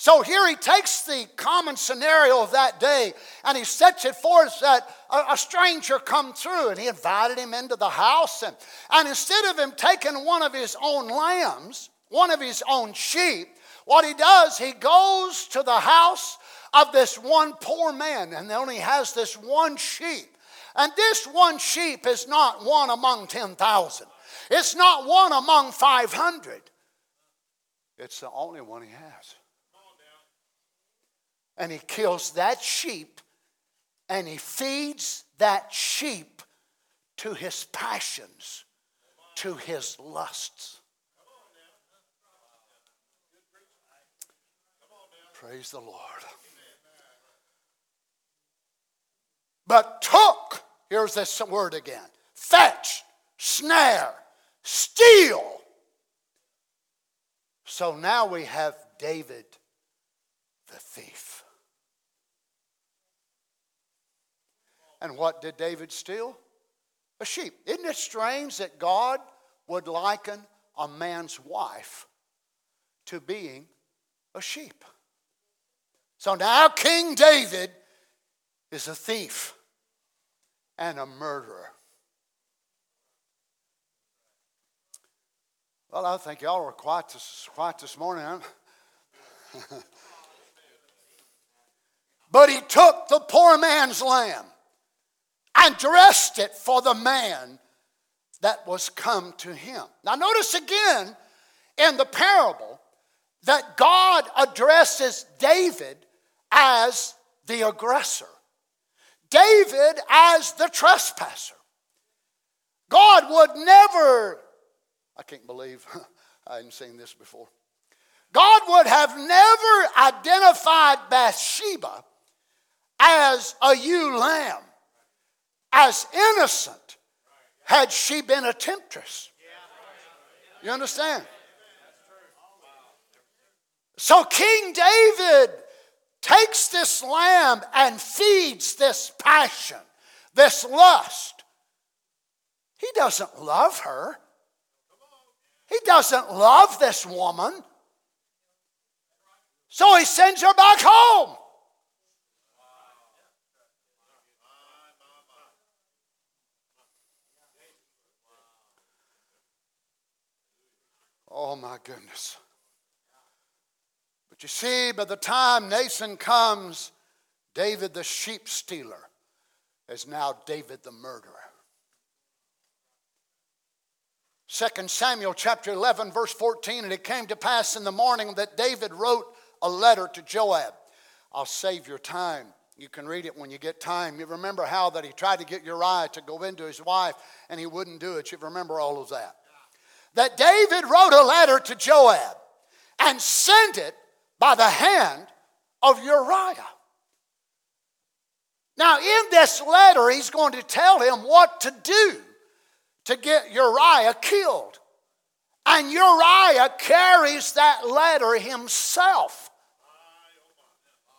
So here he takes the common scenario of that day and he sets it forth that a, a, stranger come through and he invited him into the house. And, and instead of him taking one of his own lambs, one of his own sheep, what he does, he goes to the house of this one poor man and only has this one sheep. And this one sheep is not one among 10,000. It's not one among 500. It's the only one he has. And he kills that sheep and he feeds that sheep to his passions, to his lusts. Praise the Lord. But took, here's this word again fetch, snare, steal. So now we have David the thief. And what did David steal? A sheep. Isn't it strange that God would liken a man's wife to being a sheep? So now King David is a thief and a murderer. Well, I think y'all were quiet this, quiet this morning. But he took the poor man's lamb and dressed it for the man that was come to him. Now, notice again in the parable that God addresses David as the aggressor, David as the trespasser. God would never, I can't believe I hadn't seen this before. God would have never identified Bathsheba as a ewe lamb, as innocent, had she been a temptress. You understand? So King David takes this lamb and feeds this passion, this lust. He doesn't love her. He doesn't love this woman. So he sends her back home. Oh my goodness. But you see, by the time Nathan comes, David the sheep stealer is now David the murderer. 2 Samuel chapter 11, verse 14, and it came to pass in the morning that David wrote a letter to Joab. I'll save your time. You can read it when you get time. You remember how that he tried to get Uriah to go into his wife and he wouldn't do it. You remember all of that that David wrote a letter to Joab and sent it by the hand of Uriah. Now, in this letter, he's going to tell him what to do to get Uriah killed. And Uriah carries that letter himself.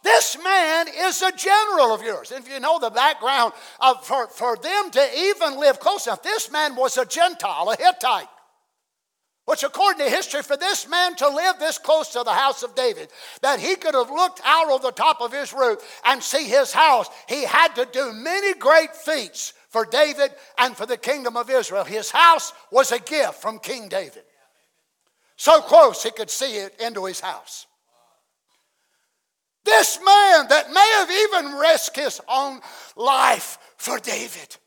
This man is a general of yours. If you know the background of, for, for them to even live close enough, this man was a Gentile, a Hittite. Which, according to history, for this man to live this close to the house of David, that he could have looked out of the top of his roof and see his house, he had to do many great feats for David and for the kingdom of Israel. His house was a gift from King David. So close he could see it into his house. This man that may have even risked his own life for David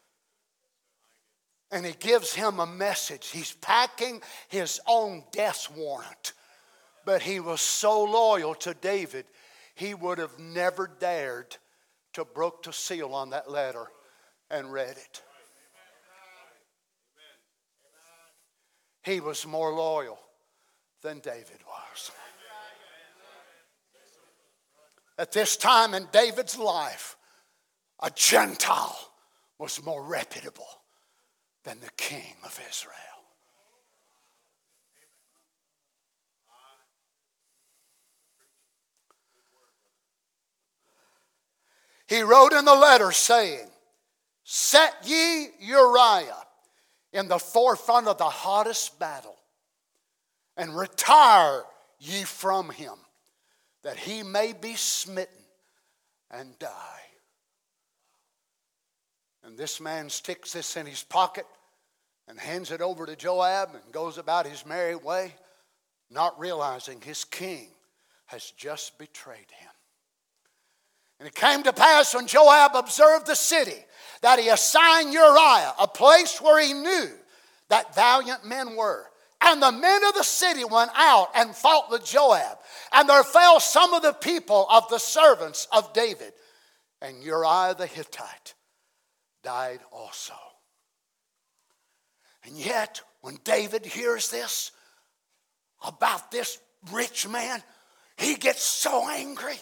and he gives him a message. He's packing his own death warrant. But he was so loyal to David, he would have never dared to broke the seal on that letter and read it. He was more loyal than David was. At this time in David's life, a Gentile was more reputable than the king of Israel. He wrote in the letter saying, Set ye Uriah in the forefront of the hottest battle, and retire ye from him, that he may be smitten and die. And this man sticks this in his pocket and hands it over to Joab and goes about his merry way, not realizing his king has just betrayed him. And it came to pass when Joab observed the city that he assigned Uriah a place where he knew that valiant men were. And the men of the city went out and fought with Joab. And there fell some of the people of the servants of David. And Uriah the Hittite died also. And yet, when David hears this about this rich man, he gets so angry.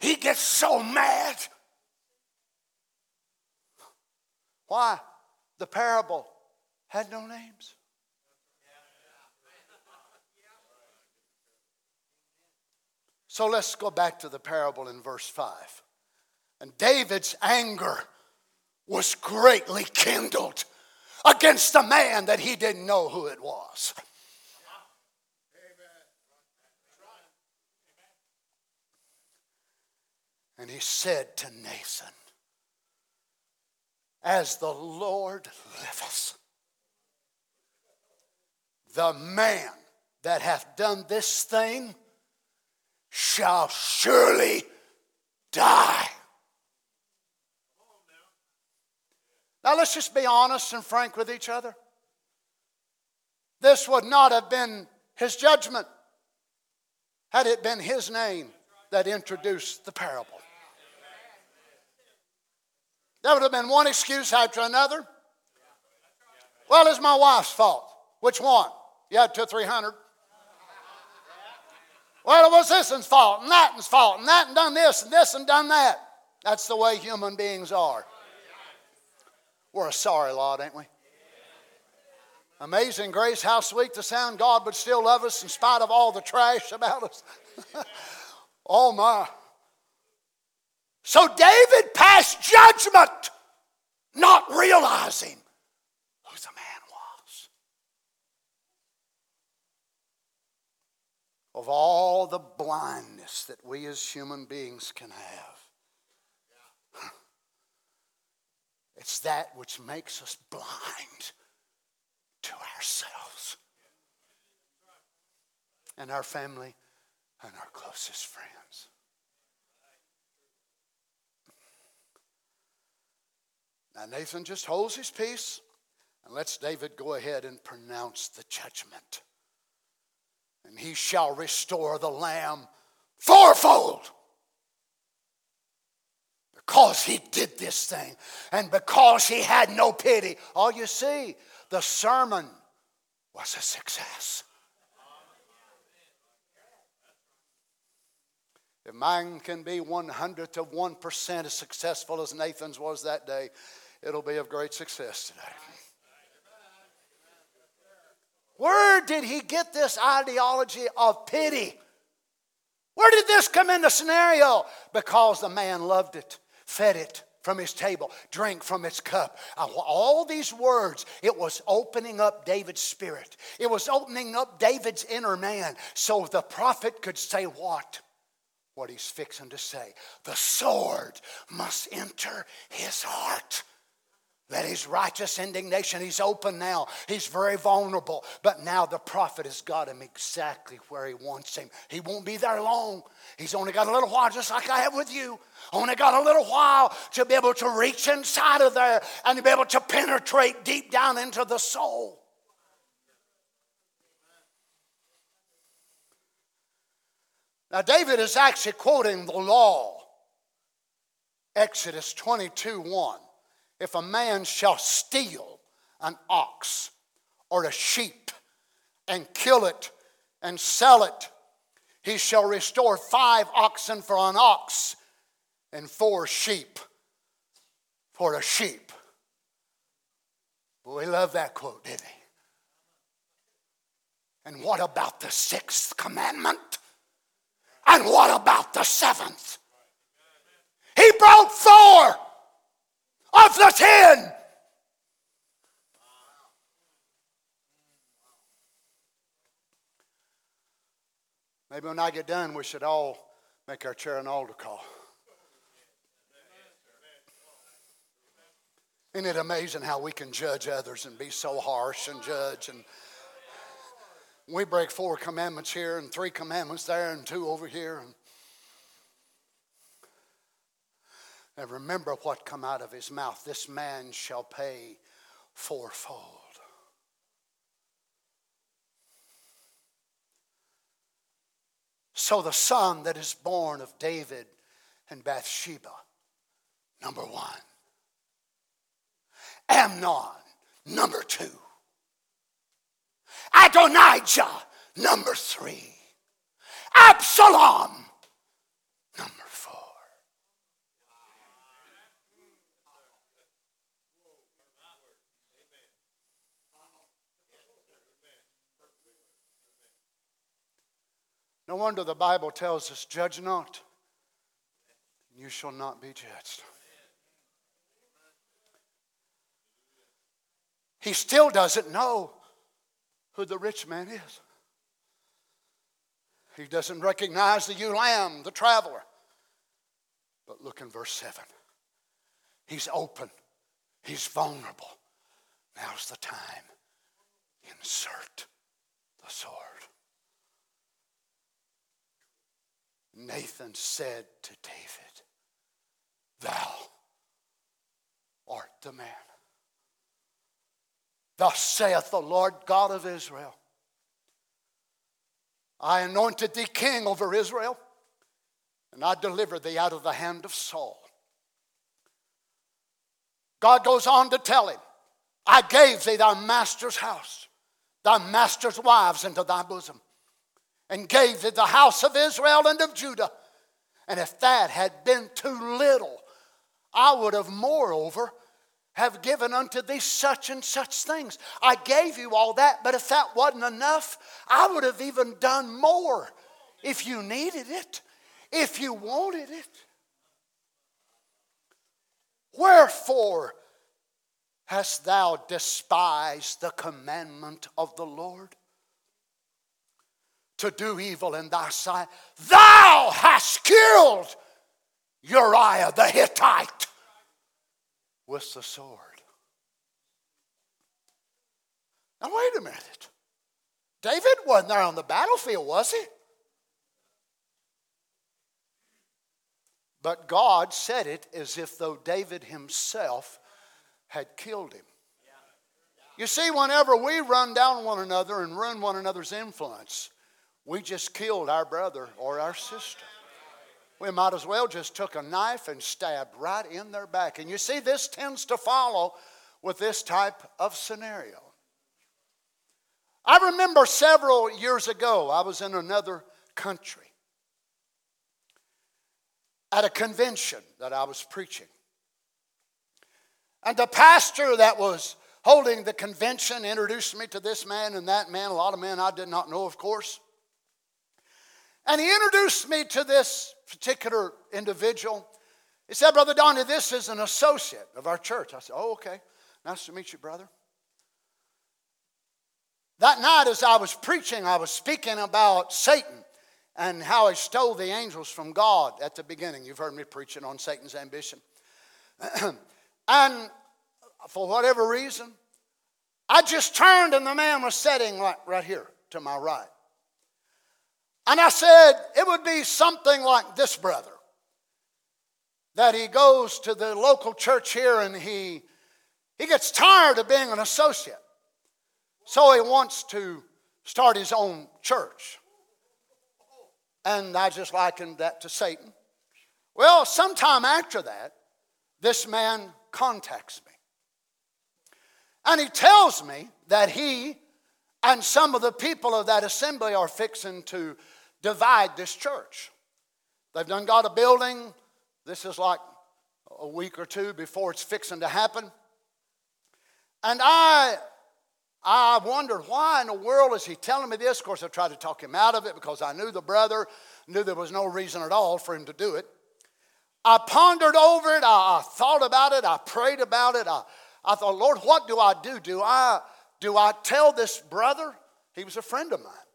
He gets so mad. Why? The parable had no names. So let's go back to the parable in verse 5. And David's anger was greatly kindled against a man that he didn't know who it was. And he said to Nathan, As the Lord liveth, the man that hath done this thing shall surely die. Now let's just be honest and frank with each other. This would not have been his judgment had it been his name that introduced the parable. That would have been one excuse after another. Well, it's my wife's fault. Which one? You had two three hundred. Well, it was this one's fault, and that one's fault, and that and done this, and this and done that. That's the way human beings are. We're a sorry lot, ain't we? Amazing grace, how sweet the sound God would still love us in spite of all the trash about us. oh my. So David passed judgment, not realizing who the man was. Of all the blindness that we as human beings can have, it's that which makes us blind to ourselves and our family and our closest friends. Now, Nathan just holds his peace and lets David go ahead and pronounce the judgment. And he shall restore the lamb fourfold. Because he did this thing and because he had no pity. All you see, the sermon was a success. If mine can be one hundredth of 1% as successful as Nathan's was that day, it'll be of great success today. Where did he get this ideology of pity? Where did this come in the scenario? Because the man loved it, fed it from his table, drank from its cup. All these words, it was opening up David's spirit. It was opening up David's inner man so the prophet could say what? What he's fixing to say. The sword must enter his heart. That his righteous indignation, he's open now. He's very vulnerable. But now the prophet has got him exactly where he wants him. He won't be there long. He's only got a little while, just like I have with you. Only got a little while to be able to reach inside of there and to be able to penetrate deep down into the soul. Now, David is actually quoting the law, Exodus 22 1 if a man shall steal an ox or a sheep and kill it and sell it, he shall restore five oxen for an ox and four sheep for a sheep. we love that quote, didn't he? And what about the sixth commandment? And what about the seventh? He brought four of the ten. Maybe when I get done, we should all make our chair an altar call. Isn't it amazing how we can judge others and be so harsh and judge? And we break four commandments here and three commandments there and two over here. And And remember what come out of his mouth. This man shall pay fourfold. So the son that is born of David and Bathsheba, number one. Amnon, number two. Adonijah, number three. Absalom, No wonder the Bible tells us, Judge not, and you shall not be judged. He still doesn't know who the rich man is. He doesn't recognize the lamb, the traveler. But look in verse 7. He's open, he's vulnerable. Now's the time. Insert the sword. Nathan said to David, Thou art the man. Thus saith the Lord God of Israel I anointed thee king over Israel, and I delivered thee out of the hand of Saul. God goes on to tell him, I gave thee thy master's house, thy master's wives into thy bosom, and gave thee the house of Israel and of Judah. And if that had been too little, I would have moreover have given unto thee such and such things. I gave you all that, but if that wasn't enough, I would have even done more if you needed it, if you wanted it. Wherefore hast thou despised the commandment of the Lord? To do evil in thy sight. Thou hast killed Uriah the Hittite with the sword. Now, wait a minute. David wasn't there on the battlefield, was he? But God said it as if though David himself had killed him. You see, whenever we run down one another and ruin one another's influence, we just killed our brother or our sister. We might as well just took a knife and stabbed right in their back. And you see, this tends to follow with this type of scenario. I remember several years ago, I was in another country at a convention that I was preaching. And the pastor that was holding the convention introduced me to this man and that man, a lot of men I did not know, of course. And he introduced me to this particular individual. He said, Brother Donny, this is an associate of our church. I said, Oh, okay. Nice to meet you, brother. That night, as I was preaching, I was speaking about Satan and how he stole the angels from God at the beginning. You've heard me preaching on Satan's ambition. and for whatever reason, I just turned and the man was sitting right, right here to my right. And I said, it would be something like this, brother. That he goes to the local church here and he, he gets tired of being an associate. So he wants to start his own church. And I just likened that to Satan. Well, sometime after that, this man contacts me. And he tells me that he and some of the people of that assembly are fixing to divide this church. They've done got a building. This is like a week or two before it's fixing to happen. And I I wondered why in the world is he telling me this? Of course, I tried to talk him out of it because I knew the brother, knew there was no reason at all for him to do it. I pondered over it. I, I thought about it. I prayed about it. I, I thought, Lord, what do I do? Do I, do I tell this brother? He was a friend of mine.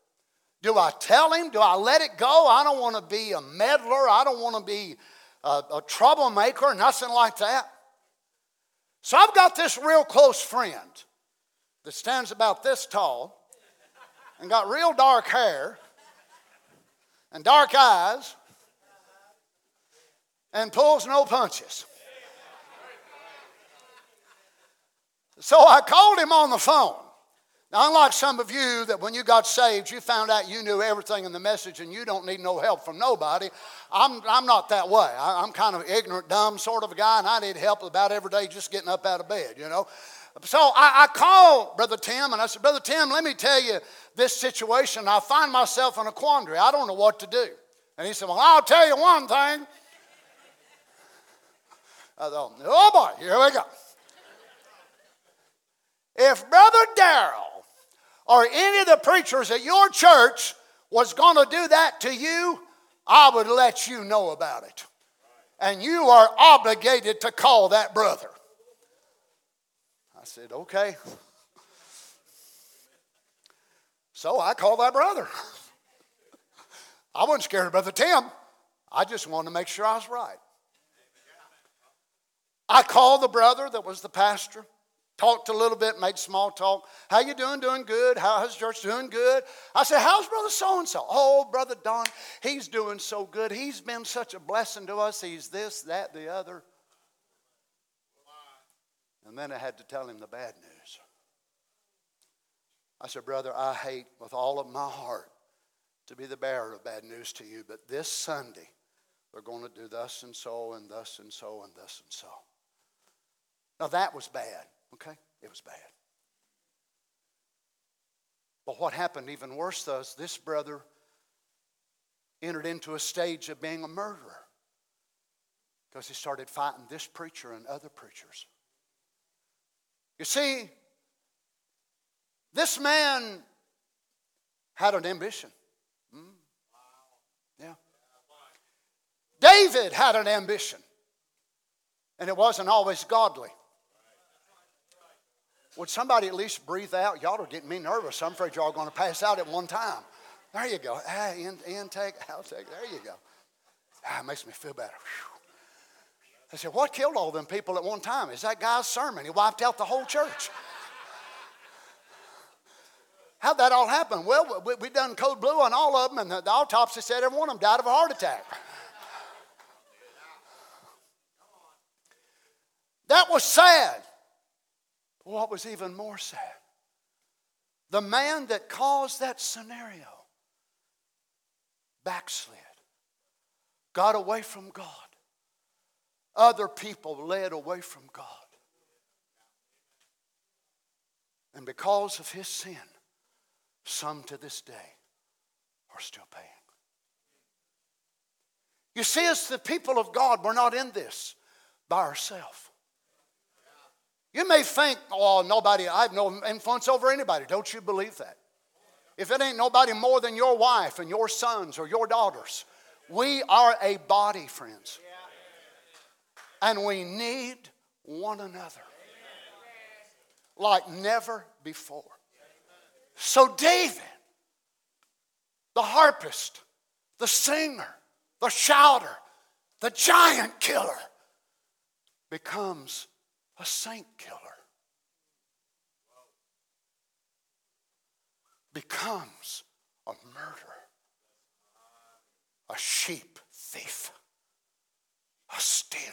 Do I tell him? Do I let it go? I don't want to be a meddler. I don't want to be a, a troublemaker, nothing like that. So I've got this real close friend that stands about this tall and got real dark hair and dark eyes and pulls no punches. So I called him on the phone. Now, unlike some of you that when you got saved, you found out you knew everything in the message and you don't need no help from nobody, I'm, I'm not that way. I, am kind of ignorant, dumb sort of a guy, and I need help about every day just getting up out of bed, you know. So I, I called Brother Tim and I said, Brother Tim, let me tell you this situation. I find myself in a quandary. I don't know what to do. And he said, Well, I'll tell you one thing. I thought, Oh boy, here we go. If Brother Darrell or any of the preachers at your church was going to do that to you, I would let you know about it. And you are obligated to call that brother. I said, okay. So I called that brother. I wasn't scared of Brother Tim. I just wanted to make sure I was right. I called the brother that was the pastor, talked a little bit, made small talk. How you doing? Doing good. How's church doing? Good. I said, how's brother so and so? Oh, brother Don, he's doing so good. He's been such a blessing to us. He's this, that, the other. And then I had to tell him the bad news. I said, brother, I hate with all of my heart to be the bearer of bad news to you, but this Sunday, they're going to do thus and so and thus and so and thus and so. Now that was bad, okay? It was bad. But what happened even worse was this brother entered into a stage of being a murderer because he started fighting this preacher and other preachers. You see, this man had an ambition. Mm. Yeah. David had an ambition, and it wasn't always godly. Would somebody at least breathe out? Y'all are getting me nervous. I'm afraid y'all are going to pass out at one time. There you go. Ah, in, intake, outtake. There you go. Ah, it makes me feel better. Whew. I said, What killed all them people at one time? Is that guy's sermon? He wiped out the whole church. How'd that all happen? Well, we, we done code blue on all of them, and the, the autopsy said every one of them died of a heart attack. That was sad. What was even more sad? The man that caused that scenario backslid, got away from God. Other people led away from God. And because of his sin, some to this day are still paying. You see, as the people of God, we're not in this by ourselves. You may think, oh, nobody, I have no influence over anybody. Don't you believe that? If it ain't nobody more than your wife and your sons or your daughters, we are a body, friends and we need one another like never before. So, David, the harpist, the singer, the shouter, the giant killer, becomes a saint killer. Becomes a murderer, a sheep thief, a stealer.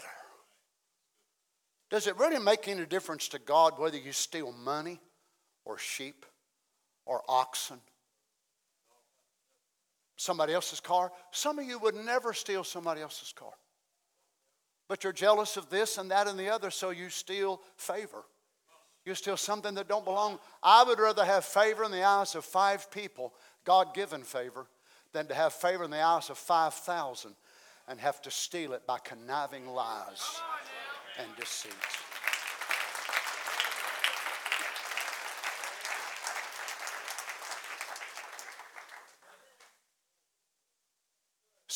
Does it really make any difference to God whether you steal money or sheep or oxen? Somebody else's car? Some of you would never steal somebody else's car. But you're jealous of this and that and the other, so you steal favor. You steal something that don't belong. I would rather have favor in the eyes of five people, God given favor, than to have favor in the eyes of 5,000 and have to steal it by conniving lies and deceit.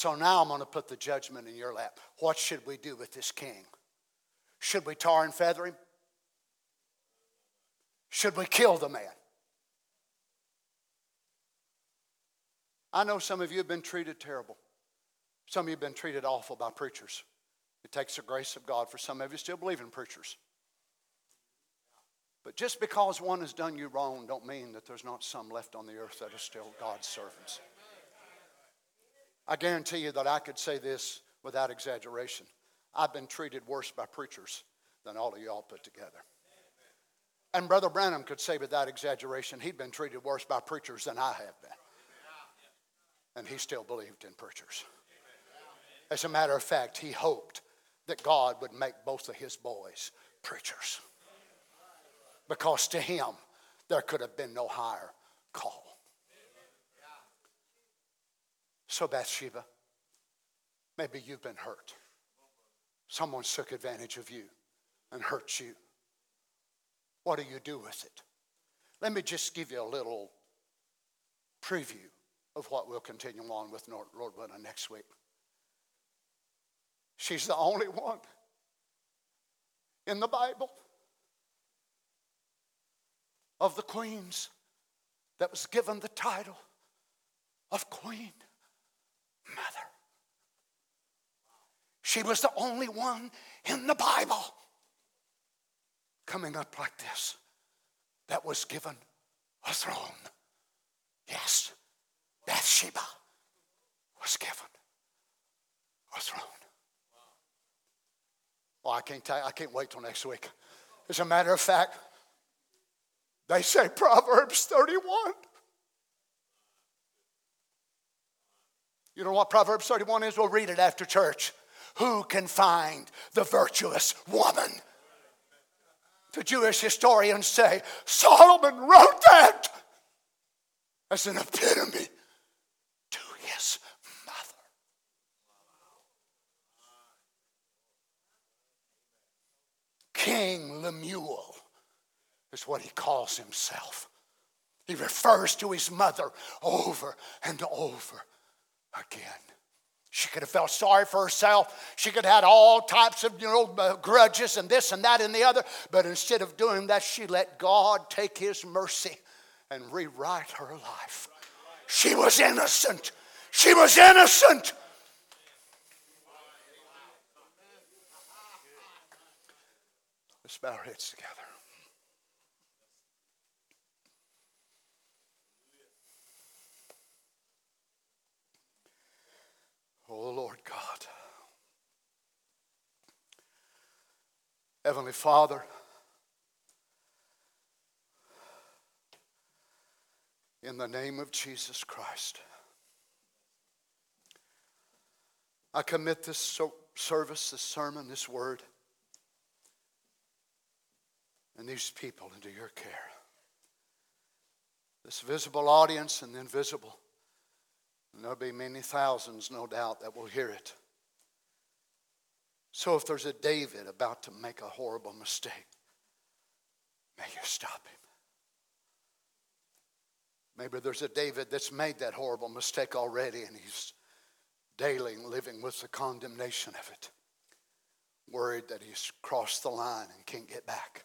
So now I'm going to put the judgment in your lap. What should we do with this king? Should we tar and feather him? Should we kill the man? I know some of you have been treated terrible. Some of you have been treated awful by preachers. It takes the grace of God for some of you still believe in preachers. But just because one has done you wrong don't mean that there's not some left on the earth that are still God's servants. I guarantee you that I could say this without exaggeration. I've been treated worse by preachers than all of y'all put together. And Brother Branham could say without exaggeration, he'd been treated worse by preachers than I have been. And he still believed in preachers. As a matter of fact, he hoped that God would make both of his boys preachers. Because to him, there could have been no higher call. So, Bathsheba, maybe you've been hurt. Someone took advantage of you and hurt you. What do you do with it? Let me just give you a little preview of what we'll continue on with Lord willing next week. She's the only one in the Bible of the queens that was given the title of Queen Mother. She was the only one in the Bible coming up like this that was given a throne. Yes, Bathsheba was given a throne. Well, I can't tell you, I can't wait till next week. As a matter of fact, they say Proverbs 31. You know what Proverbs 31 is? We'll read it after church. Who can find the virtuous woman? The Jewish historians say Solomon wrote that as an epitome to his mother. King Lemuel is what he calls himself. He refers to his mother over and over again. She could have felt sorry for herself. She could have had all types of, you know, uh, grudges and this and that and the other. But instead of doing that, she let God take his mercy and rewrite her life. She was innocent. She was innocent. Let's bow our heads together. Oh, Lord God. Heavenly Father, in the name of Jesus Christ, I commit this service, this sermon, this word, and these people into your care. This visible audience and the invisible. And there'll be many thousands, no doubt, that will hear it. So if there's a David about to make a horrible mistake, may you stop him. Maybe there's a David that's made that horrible mistake already and he's daily living with the condemnation of it, worried that he's crossed the line and can't get back.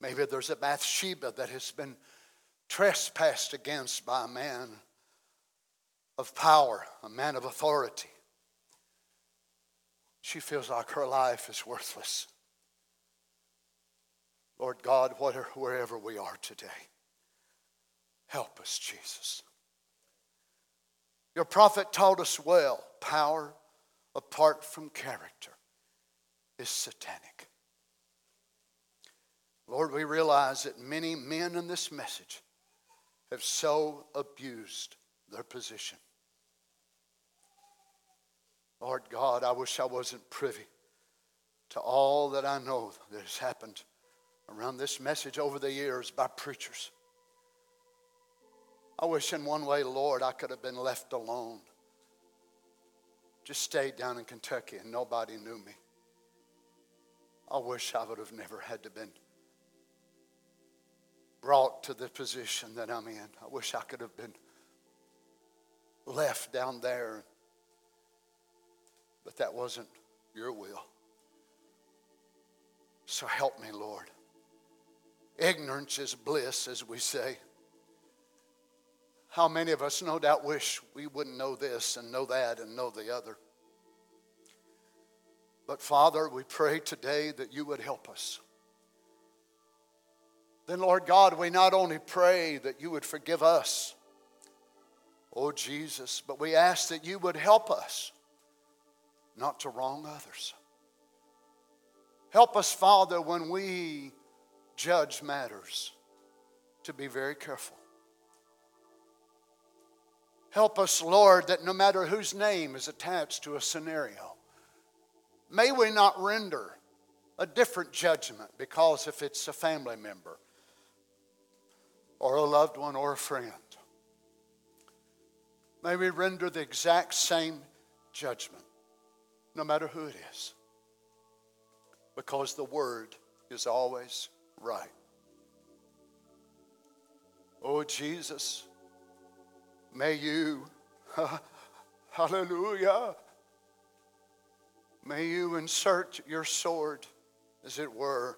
Maybe there's a Bathsheba that has been trespassed against by a man of power, a man of authority. She feels like her life is worthless. Lord God, wherever we are today, help us, Jesus. Your prophet told us well power apart from character is satanic. Lord, we realize that many men in this message have so abused their position. Lord God, I wish I wasn't privy to all that I know that has happened around this message over the years by preachers. I wish in one way, Lord, I could have been left alone. Just stayed down in Kentucky and nobody knew me. I wish I would have never had to been brought to the position that I'm in. I wish I could have been left down there. But that wasn't your will. So help me, Lord. Ignorance is bliss, as we say. How many of us, no doubt, wish we wouldn't know this and know that and know the other? But Father, we pray today that you would help us. Then, Lord God, we not only pray that you would forgive us oh Jesus, but we ask that you would help us not to wrong others. Help us, Father, when we judge matters to be very careful. Help us, Lord, that no matter whose name is attached to a scenario, may we not render a different judgment because if it's a family member or a loved one or a friend. May we render the exact same judgment, no matter who it is, because the word is always right. Oh, Jesus, May you, hallelujah, may you insert your sword, as it were.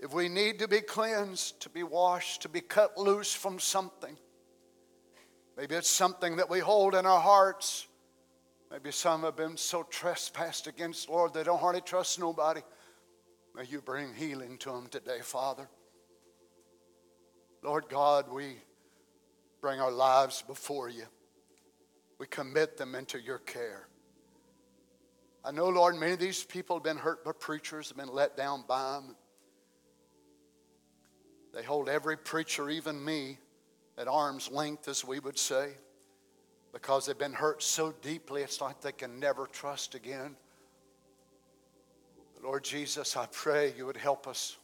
If we need to be cleansed, to be washed, to be cut loose from something, maybe it's something that we hold in our hearts. Maybe some have been so trespassed against, Lord, they don't hardly trust nobody. May you bring healing to them today, Father. Lord God, we bring our lives before you. We commit them into your care. I know, Lord, many of these people have been hurt by preachers, have been let down by them. They hold every preacher, even me, at arm's length, as we would say, because they've been hurt so deeply it's like they can never trust again. Lord Jesus, I pray you would help us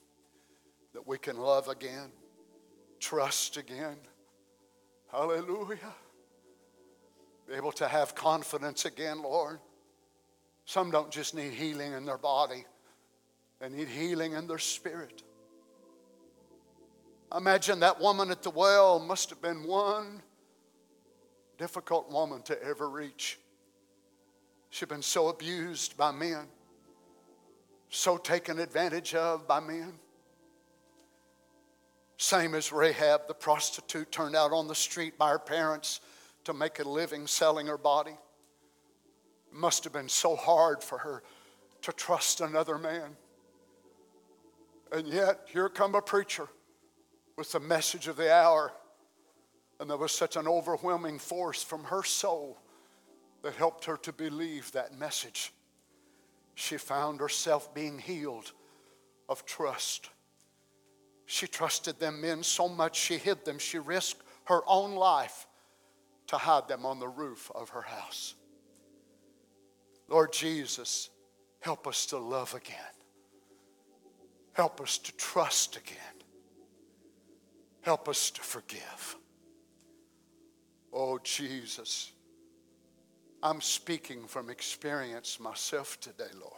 that we can love again, trust again. Hallelujah. Be able to have confidence again, Lord. Some don't just need healing in their body, they need healing in their spirit. Imagine that woman at the well must have been one difficult woman to ever reach. She'd been so abused by men, so taken advantage of by men. Same as Rahab, the prostitute turned out on the street by her parents to make a living selling her body. It must have been so hard for her to trust another man. And yet, here come a preacher with the message of the hour. And there was such an overwhelming force from her soul that helped her to believe that message. She found herself being healed of trust. She trusted them men so much she hid them. She risked her own life to hide them on the roof of her house. Lord Jesus, help us to love again. Help us to trust again. Help us to forgive. Oh, Jesus, I'm speaking from experience myself today, Lord.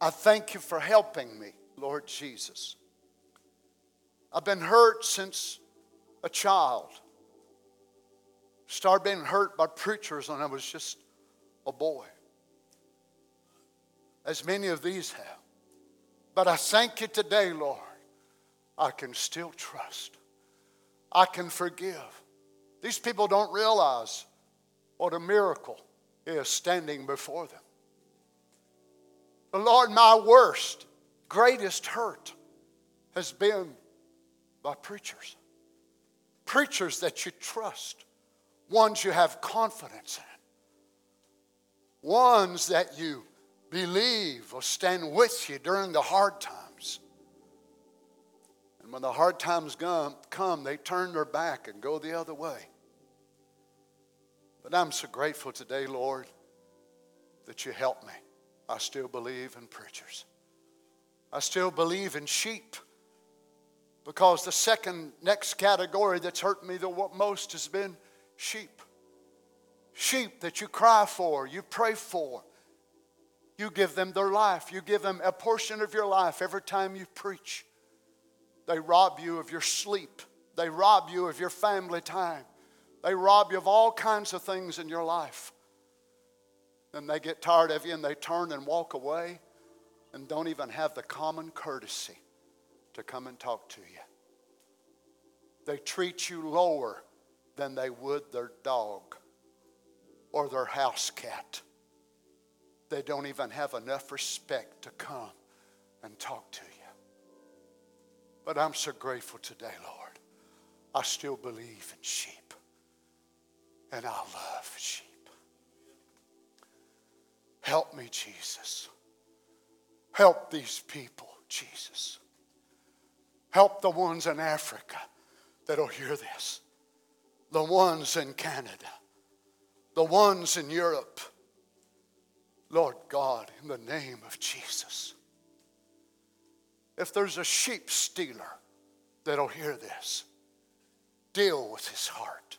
I thank you for helping me, Lord Jesus. I've been hurt since a child. Started being hurt by preachers when I was just a boy, as many of these have. But I thank you today, Lord. I can still trust. I can forgive. These people don't realize what a miracle is standing before them. But Lord, my worst, greatest hurt has been by preachers. Preachers that you trust, ones you have confidence in, ones that you believe will stand with you during the hard times. And when the hard times come, they turn their back and go the other way. But I'm so grateful today, Lord, that you help me. I still believe in preachers. I still believe in sheep because the second next category that's hurt me the most has been sheep. Sheep that you cry for, you pray for. You give them their life. You give them a portion of your life every time you preach. They rob you of your sleep. They rob you of your family time. They rob you of all kinds of things in your life. Then they get tired of you and they turn and walk away and don't even have the common courtesy to come and talk to you. They treat you lower than they would their dog or their house cat. They don't even have enough respect to come and talk to you. But I'm so grateful today, Lord. I still believe in sheep, and I love sheep. Help me, Jesus. Help these people, Jesus. Help the ones in Africa that'll hear this, the ones in Canada, the ones in Europe. Lord God, in the name of Jesus if there's a sheep stealer that'll hear this, deal with his heart.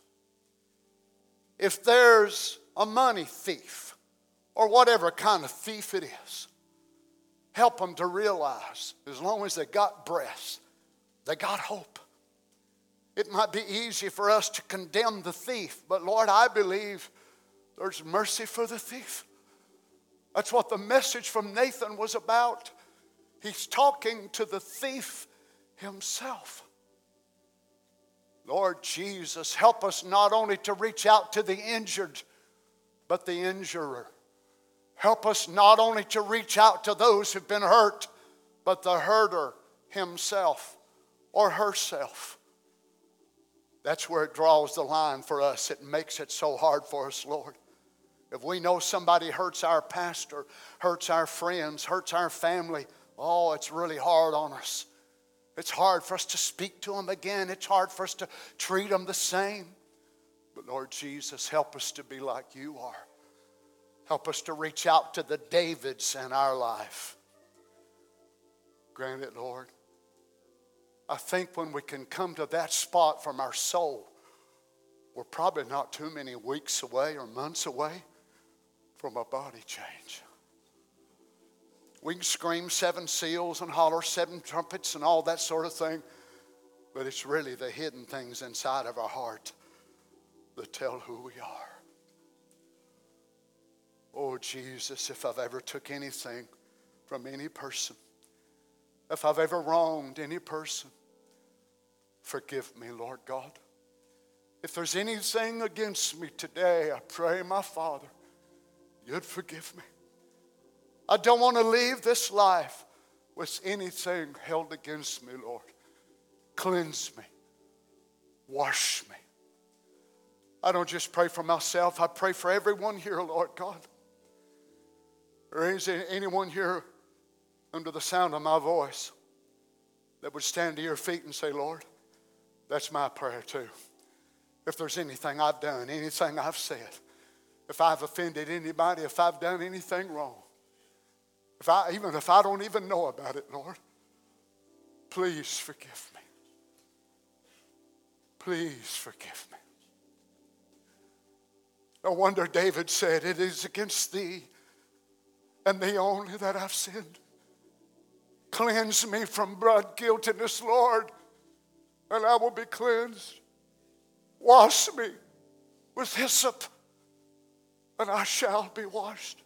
If there's a money thief or whatever kind of thief it is, help them to realize as long as they got breath, they got hope. It might be easy for us to condemn the thief, but Lord, I believe there's mercy for the thief. That's what the message from Nathan was about. He's talking to the thief himself. Lord Jesus, help us not only to reach out to the injured, but the injurer. Help us not only to reach out to those who've been hurt, but the hurter himself or herself. That's where it draws the line for us. It makes it so hard for us, Lord. If we know somebody hurts our pastor, hurts our friends, hurts our family, oh, it's really hard on us. It's hard for us to speak to them again. It's hard for us to treat them the same. But Lord Jesus, help us to be like you are. Help us to reach out to the Davids in our life. Grant it, Lord. I think when we can come to that spot from our soul, we're probably not too many weeks away or months away from a body change. We can scream seven seals and holler seven trumpets and all that sort of thing, but it's really the hidden things inside of our heart that tell who we are. Oh Jesus, if I've ever took anything from any person, if I've ever wronged any person, Forgive me, Lord God. If there's anything against me today, I pray, my Father, you'd forgive me. I don't want to leave this life with anything held against me, Lord. Cleanse me, wash me. I don't just pray for myself, I pray for everyone here, Lord God. Or is there anyone here under the sound of my voice that would stand to your feet and say, Lord, that's my prayer too. If there's anything I've done, anything I've said, if I've offended anybody, if I've done anything wrong, if I, even if I don't even know about it, Lord, please forgive me. Please forgive me. No wonder David said, It is against thee and thee only that I've sinned. Cleanse me from blood guiltiness, Lord and I will be cleansed. Wash me with hyssop, and I shall be washed.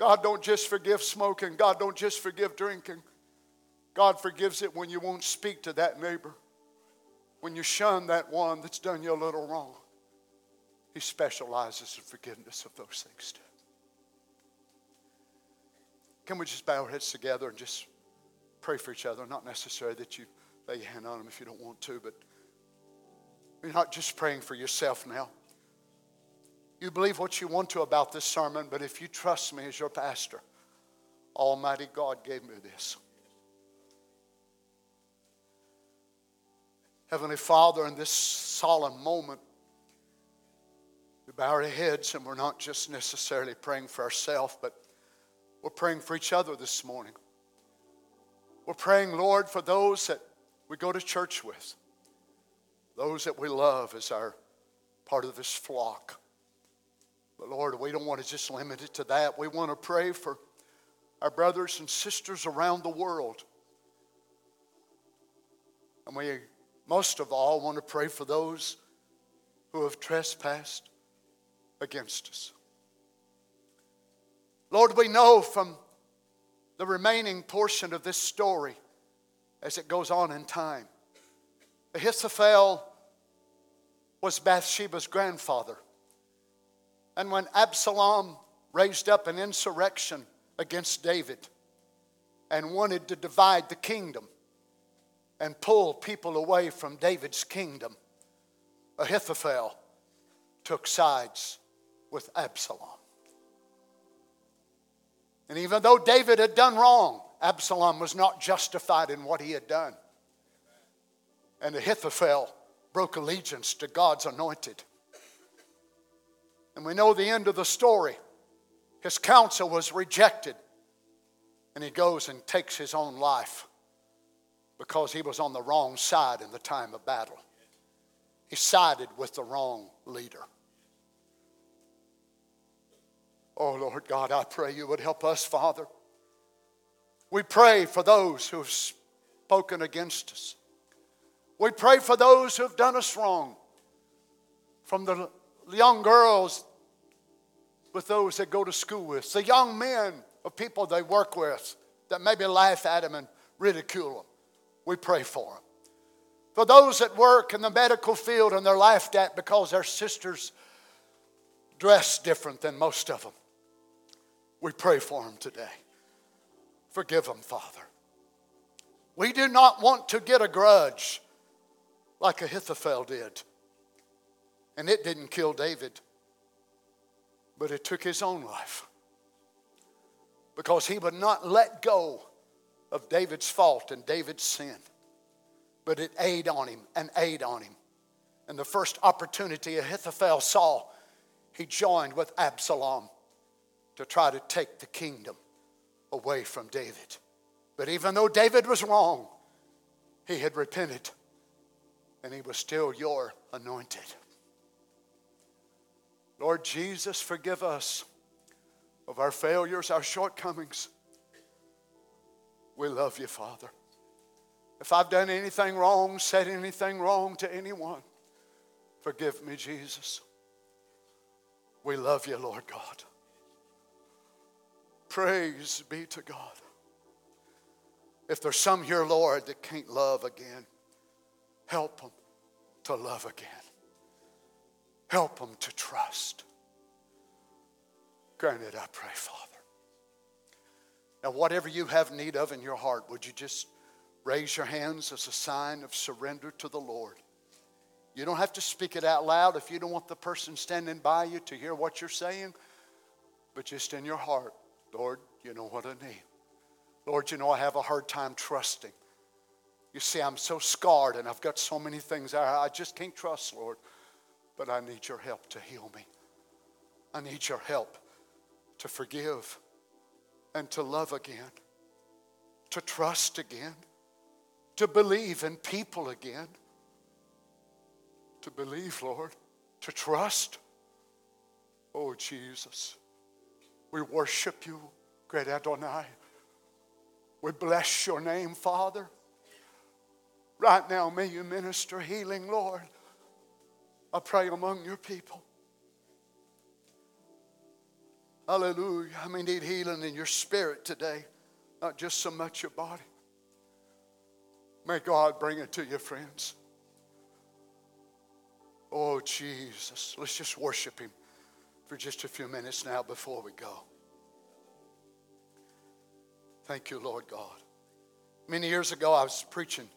God don't just forgive smoking. God don't just forgive drinking. God forgives it when you won't speak to that neighbor, when you shun that one that's done you a little wrong. He specializes in forgiveness of those things too. Can we just bow our heads together and just pray for each other. Not necessary that you lay your hand on them if you don't want to, but you're not just praying for yourself now. You believe what you want to about this sermon, but if you trust me as your pastor, Almighty God gave me this. Heavenly Father, in this solemn moment, we bow our heads and we're not just necessarily praying for ourselves, but we're praying for each other this morning. We're praying, Lord, for those that we go to church with, those that we love as our part of this flock. But Lord, we don't want to just limit it to that. We want to pray for our brothers and sisters around the world. And we most of all want to pray for those who have trespassed against us. Lord, we know from the remaining portion of this story as it goes on in time. Ahithophel was Bathsheba's grandfather. And when Absalom raised up an insurrection against David and wanted to divide the kingdom and pull people away from David's kingdom, Ahithophel took sides with Absalom. And even though David had done wrong, Absalom was not justified in what he had done. And Ahithophel broke allegiance to God's anointed. And we know the end of the story. His counsel was rejected, and he goes and takes his own life because he was on the wrong side in the time of battle. He sided with the wrong leader. Oh, Lord God, I pray you would help us, Father. We pray for those who have spoken against us. We pray for those who have done us wrong, from the young girls with those that go to school with, the young men of people they work with that maybe laugh at them and ridicule them. We pray for them. For those that work in the medical field and they're laughed at because their sisters dress different than most of them. We pray for them today. Forgive them, Father. We do not want to get a grudge like Ahithophel did. And it didn't kill David, but it took his own life because he would not let go of David's fault and David's sin. But it ate on him and ate on him. And the first opportunity Ahithophel saw, he joined with Absalom to try to take the kingdom away from David. But even though David was wrong, he had repented and he was still your anointed. Lord Jesus, forgive us of our failures, our shortcomings. We love you, Father. If I've done anything wrong, said anything wrong to anyone, forgive me, Jesus. We love you, Lord God. Praise be to God. If there's some here, Lord, that can't love again, help them to love again. Help them to trust. Grant it, I pray, Father. Now, whatever you have need of in your heart, would you just raise your hands as a sign of surrender to the Lord? You don't have to speak it out loud if you don't want the person standing by you to hear what you're saying, but just in your heart, Lord, you know what I need. Lord, you know I have a hard time trusting. You see, I'm so scarred and I've got so many things I, I just can't trust, Lord. But I need your help to heal me. I need your help to forgive and to love again, to trust again, to believe in people again, to believe, Lord, to trust. Oh, Jesus, we worship you, great Adonai. We bless your name, Father. Right now, may you minister healing, Lord. I pray among your people. Hallelujah. I mean, need healing in your spirit today, not just so much your body. May God bring it to you, friends. Oh, Jesus. Let's just worship Him for just a few minutes now before we go. Thank you, Lord God. Many years ago, I was preaching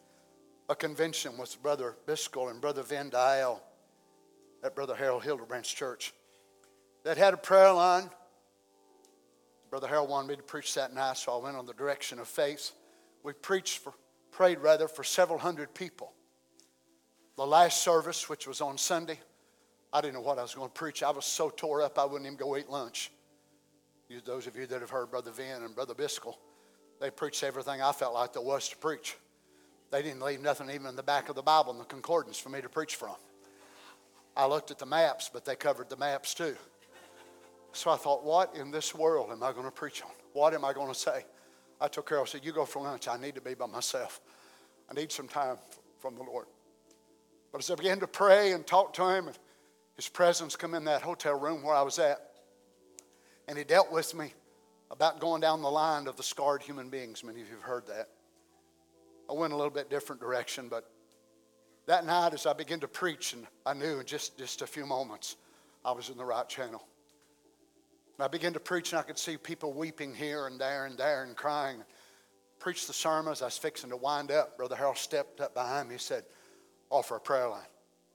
a convention with Brother Biscoe and Brother Van Dial at Brother Harold Hildebrands Church that had a prayer line Brother Harold wanted me to preach that night, so I went on the direction of faith. We preached for, prayed rather, for several hundred people. The last service, which was on Sunday, I didn't know what I was going to preach. I was so tore up I wouldn't even go eat lunch. You, those of you that have heard Brother Vin and Brother Biscoe, they preached everything I felt like there was to preach. They didn't leave nothing even in the back of the Bible in the concordance for me to preach from. I looked at the maps, but they covered the maps too. So I thought, what in this world am I going to preach on? What am I going to say? I took care. I said, you go for lunch. I need to be by myself. I need some time from the Lord. But as I began to pray and talk to him, his presence come in that hotel room where I was at, and he dealt with me about going down the line of the scarred human beings. Many of you have heard that. I went a little bit different direction, but that night as I began to preach, and I knew in just, just a few moments I was in the right channel. And I began to preach, and I could see people weeping here and there and there and crying. Preached the sermon as I was fixing to wind up. Brother Harold stepped up behind me. He said, Offer a prayer line.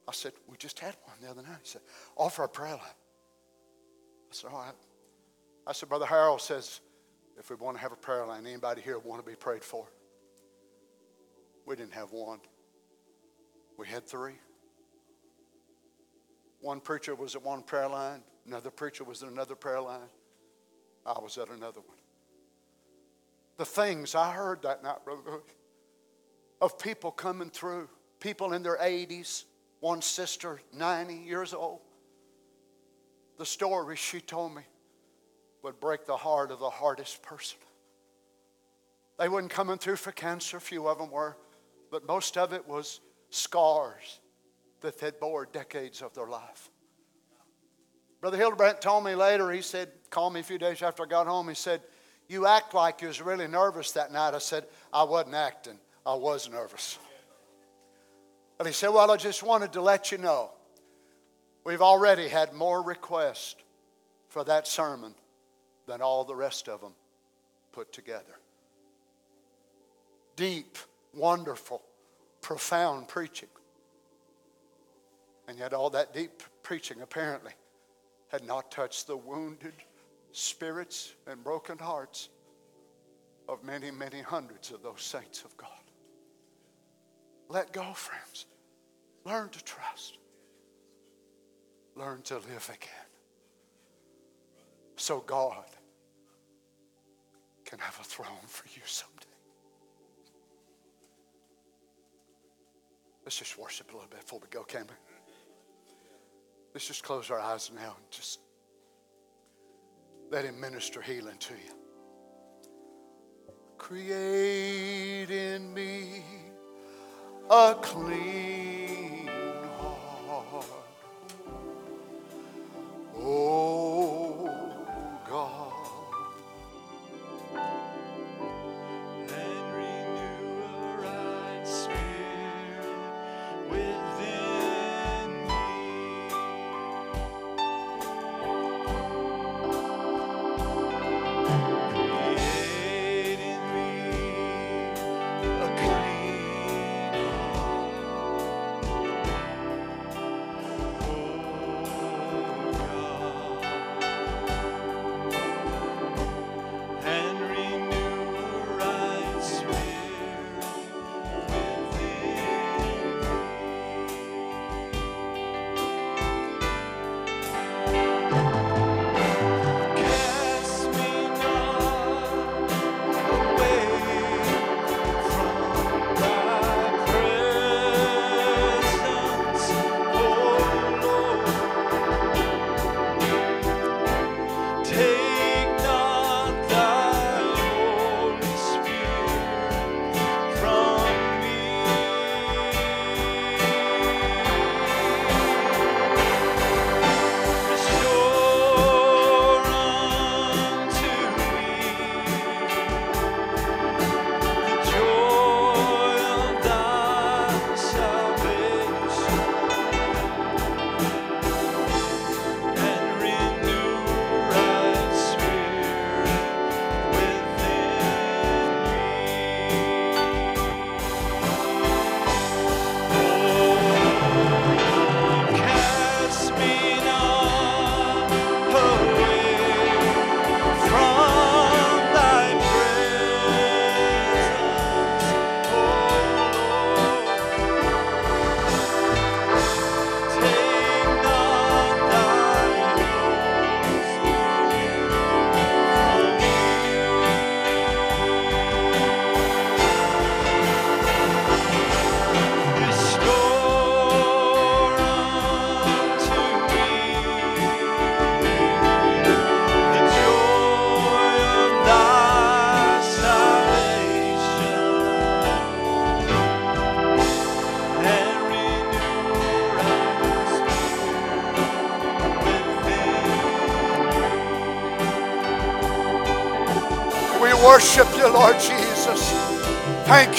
I said, We just had one the other night. He said, Offer a prayer line. I said, All right. I said, Brother Harold says, if we want to have a prayer line, anybody here want to be prayed for? We didn't have one. We had three. One preacher was at one prayer line. Another preacher was at another prayer line. I was at another one. The things I heard that night, Brother of people coming through, people in their 80s, one sister, 90 years old. The story she told me would break the heart of the hardest person. They weren't coming through for cancer, few of them were, but most of it was scars that had bore decades of their life. Brother Hildebrandt told me later, he said, called me a few days after I got home, he said, You act like you was really nervous that night. I said, I wasn't acting, I was nervous. And he said, Well, I just wanted to let you know we've already had more requests for that sermon than all the rest of them put together. Deep, wonderful, profound preaching. And yet, all that deep preaching apparently had not touched the wounded spirits and broken hearts of many, many hundreds of those saints of God. Let go, friends. Learn to trust. Learn to live again. So God can have a throne for you someday. Let's just worship a little bit before we go, can we? Let's just close our eyes now and just let Him minister healing to you. Create in me a clean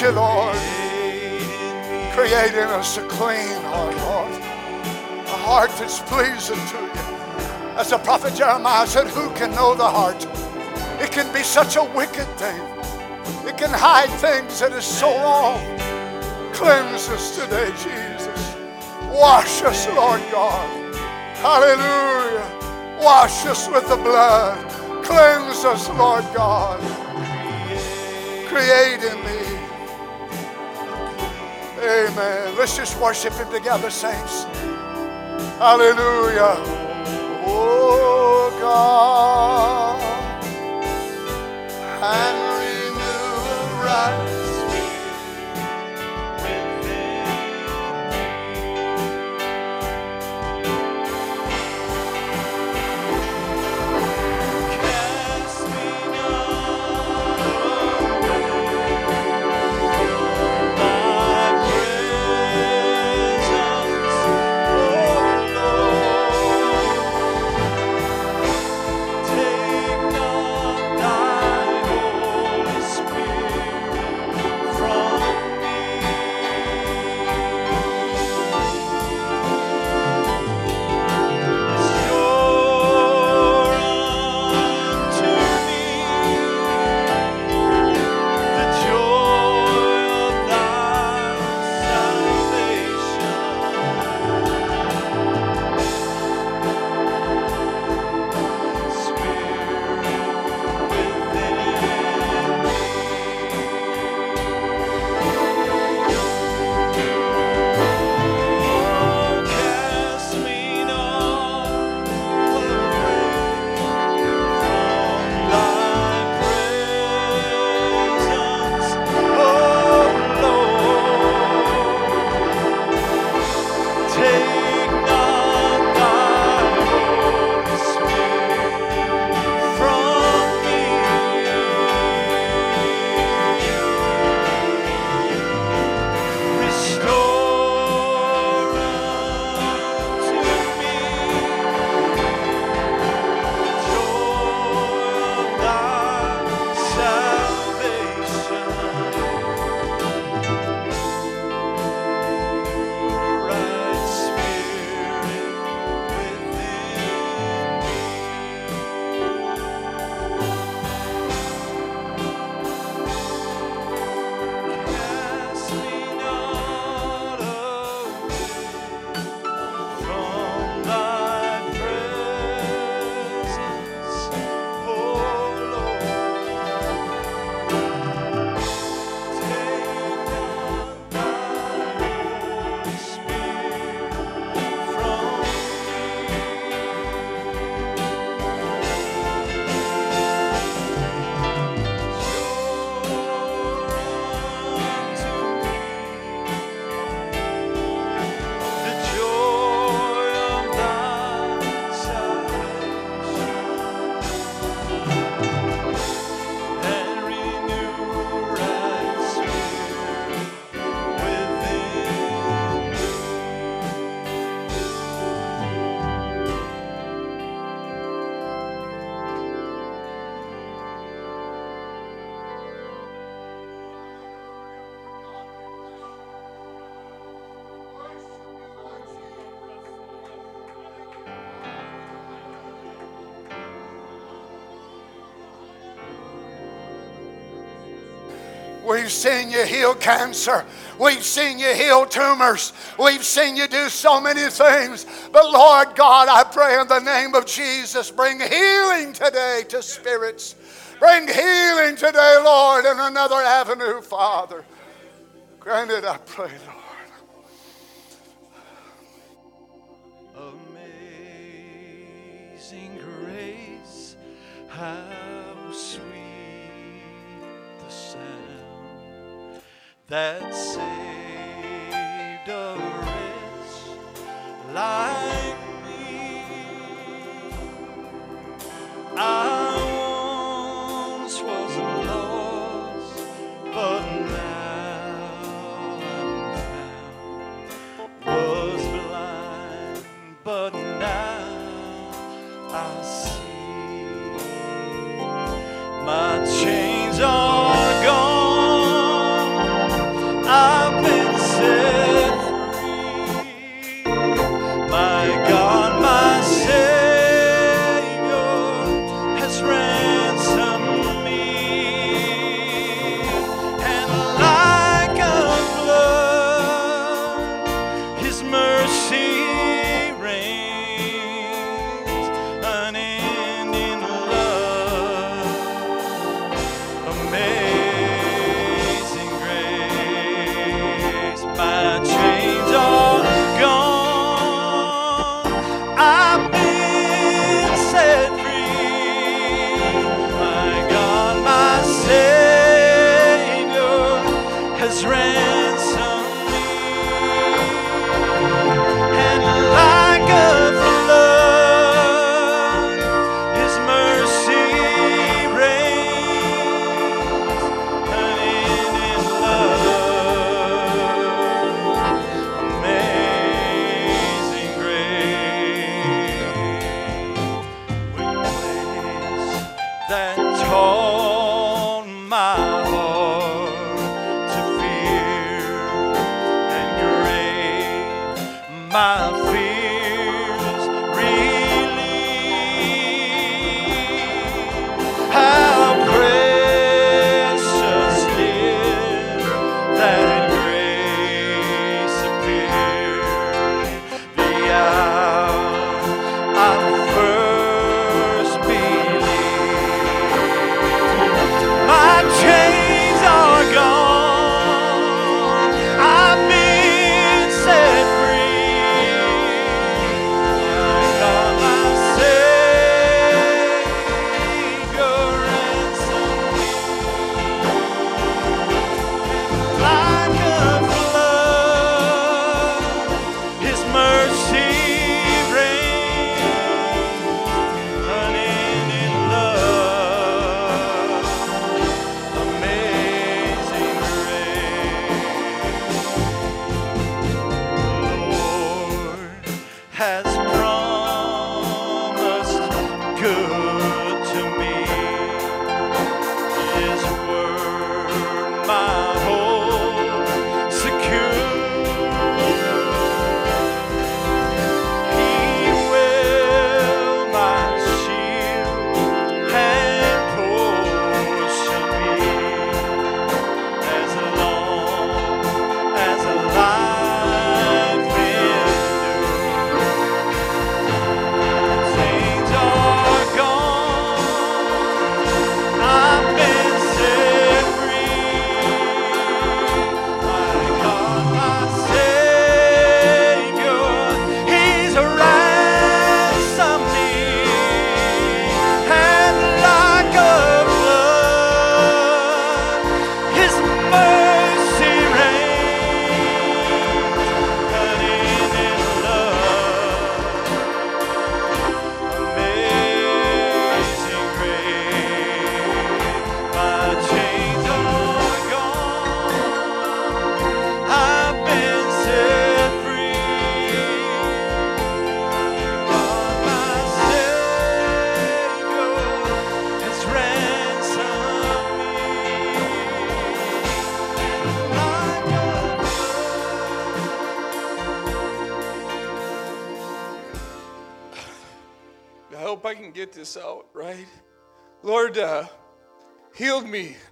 You, Lord. Create in us a clean heart, Lord. A heart that's pleasing to you. As the prophet Jeremiah said, Who can know the heart? It can be such a wicked thing. It can hide things that is so wrong. Cleanse us today, Jesus. Wash us, Lord God. Hallelujah. Wash us with the blood. Cleanse us, Lord God. Create in me. Amen. Let's just worship Him together, saints. Hallelujah. Oh God. And renew right seen you heal cancer. We've seen you heal tumors. We've seen you do so many things. But Lord God, I pray in the name of Jesus, bring healing today to spirits. Bring healing today, Lord, in another avenue, Father. Grant it, I pray, Lord. Amazing grace. How that saved a wretch like me. I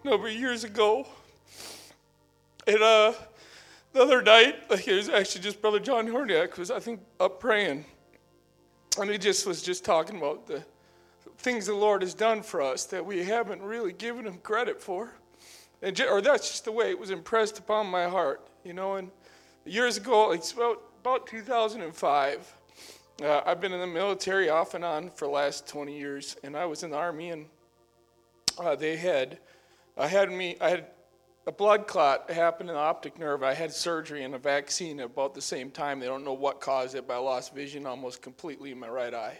number of years ago. And uh, the other night, like it was actually just Brother John Horniak was, I think, up praying. And he just was just talking about the things the Lord has done for us that we haven't really given him credit for. And just, or that's just the way it was impressed upon my heart, you know. And years ago, it's about, about 2005. Uh, I've been in the military off and on for the last 20 years, and I was in the Army, and uh, they had I had me, I had a blood clot happened in the optic nerve. I had surgery and a vaccine about the same time. They don't know what caused it, but I lost vision almost completely in my right eye.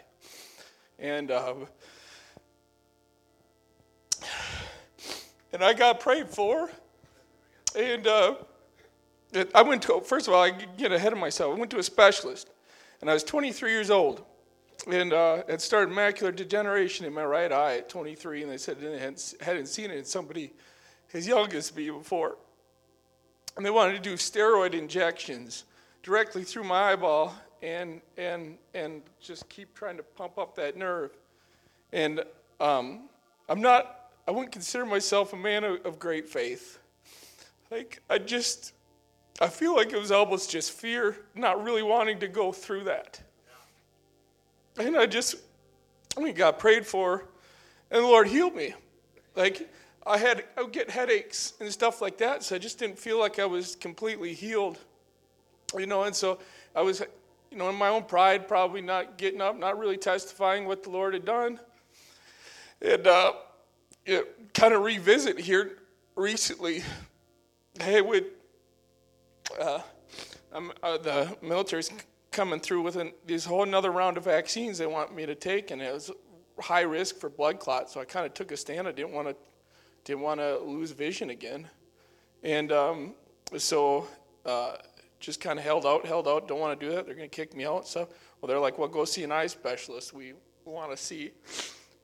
And uh, and I got prayed for, and uh, I went to first of all I get ahead of myself. I went to a specialist, and I was 23 years old, and uh, had started macular degeneration in my right eye at 23, and they said they hadn't, hadn't seen it in somebody as young as me before, and they wanted to do steroid injections directly through my eyeball and and and just keep trying to pump up that nerve. And um, I'm not, I wouldn't consider myself a man of, of great faith. Like, I just, I feel like it was almost just fear, not really wanting to go through that. And I just, we got prayed for, and the Lord healed me. Like, I had, I would get headaches and stuff like that, so I just didn't feel like I was completely healed. You know, and so I was, you know, in my own pride, probably not getting up, not really testifying what the Lord had done. And uh, kind of revisit here recently. Hey, would uh, uh, the military's coming through with an, this whole another round of vaccines they want me to take, and it was high risk for blood clots. So I kind of took a stand. I didn't want to didn't want to lose vision again, and um, so uh, just kind of held out, held out. Don't want to do that. They're going to kick me out. So well, they're like, well, go see an eye specialist. We want to see.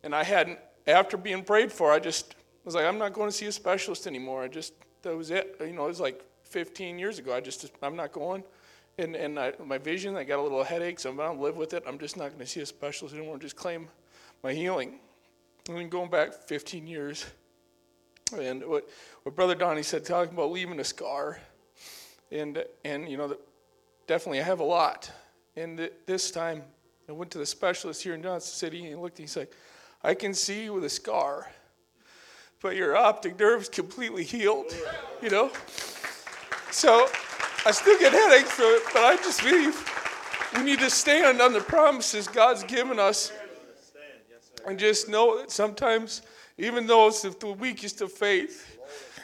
And I hadn't. After being prayed for, I just was like, I'm not going to see a specialist anymore. I just that was it. You know, it was like 15 years ago. I just I'm not going. And and I, my vision, I got a little headache, so I'm gonna live with it. I'm just not going to see a specialist anymore. Just claim my healing. And then going back 15 years, and what what Brother Donny said, talking about leaving a scar, and and you know, that definitely I have a lot. And th- this time, I went to the specialist here in Johnson City, and he looked, and he's like, "I can see you with a scar, but your optic nerve's completely healed." You know, so I still get headaches from it, but I just believe we need to stand on the promises God's given us and just know that sometimes, even though it's the weakest of faith,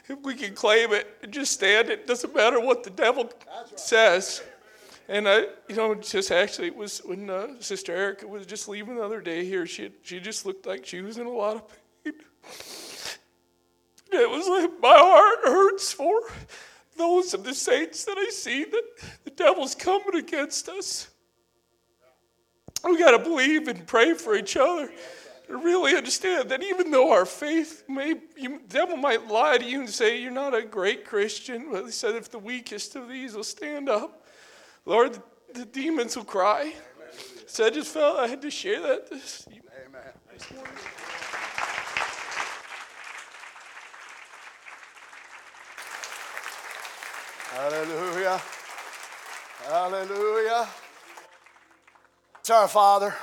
if we can claim it and just stand it, doesn't matter what the devil says. And I, you know, just actually, it was when uh, Sister Erica was just leaving the other day here. She she just looked like she was in a lot of pain. It was like my heart hurts for those of the saints that I see that the devil's coming against us. We got to believe and pray for each other. And really understand that even though our faith may, you, the devil might lie to you and say you're not a great Christian, but he said if the weakest of these will stand up, Lord, the, the demons will cry. So I just felt I had to share that this, this Hallelujah. Hallelujah. It's our Father.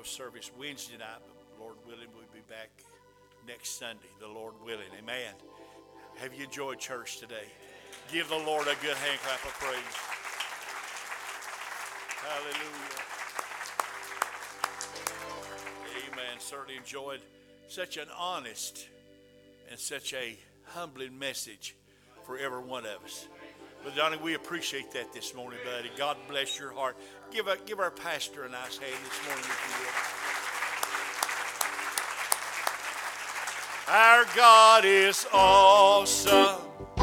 no service Wednesday night, but Lord willing, we'll be back next Sunday, the Lord willing. Amen. Have you enjoyed church today? Give the Lord a good hand clap of praise. Hallelujah. Amen. Certainly enjoyed such an honest and such a humbling message for every one of us. But Donny, we appreciate that this morning, buddy. God bless your heart. Give, a, give our pastor a nice hand this morning, if you will. Our God is awesome.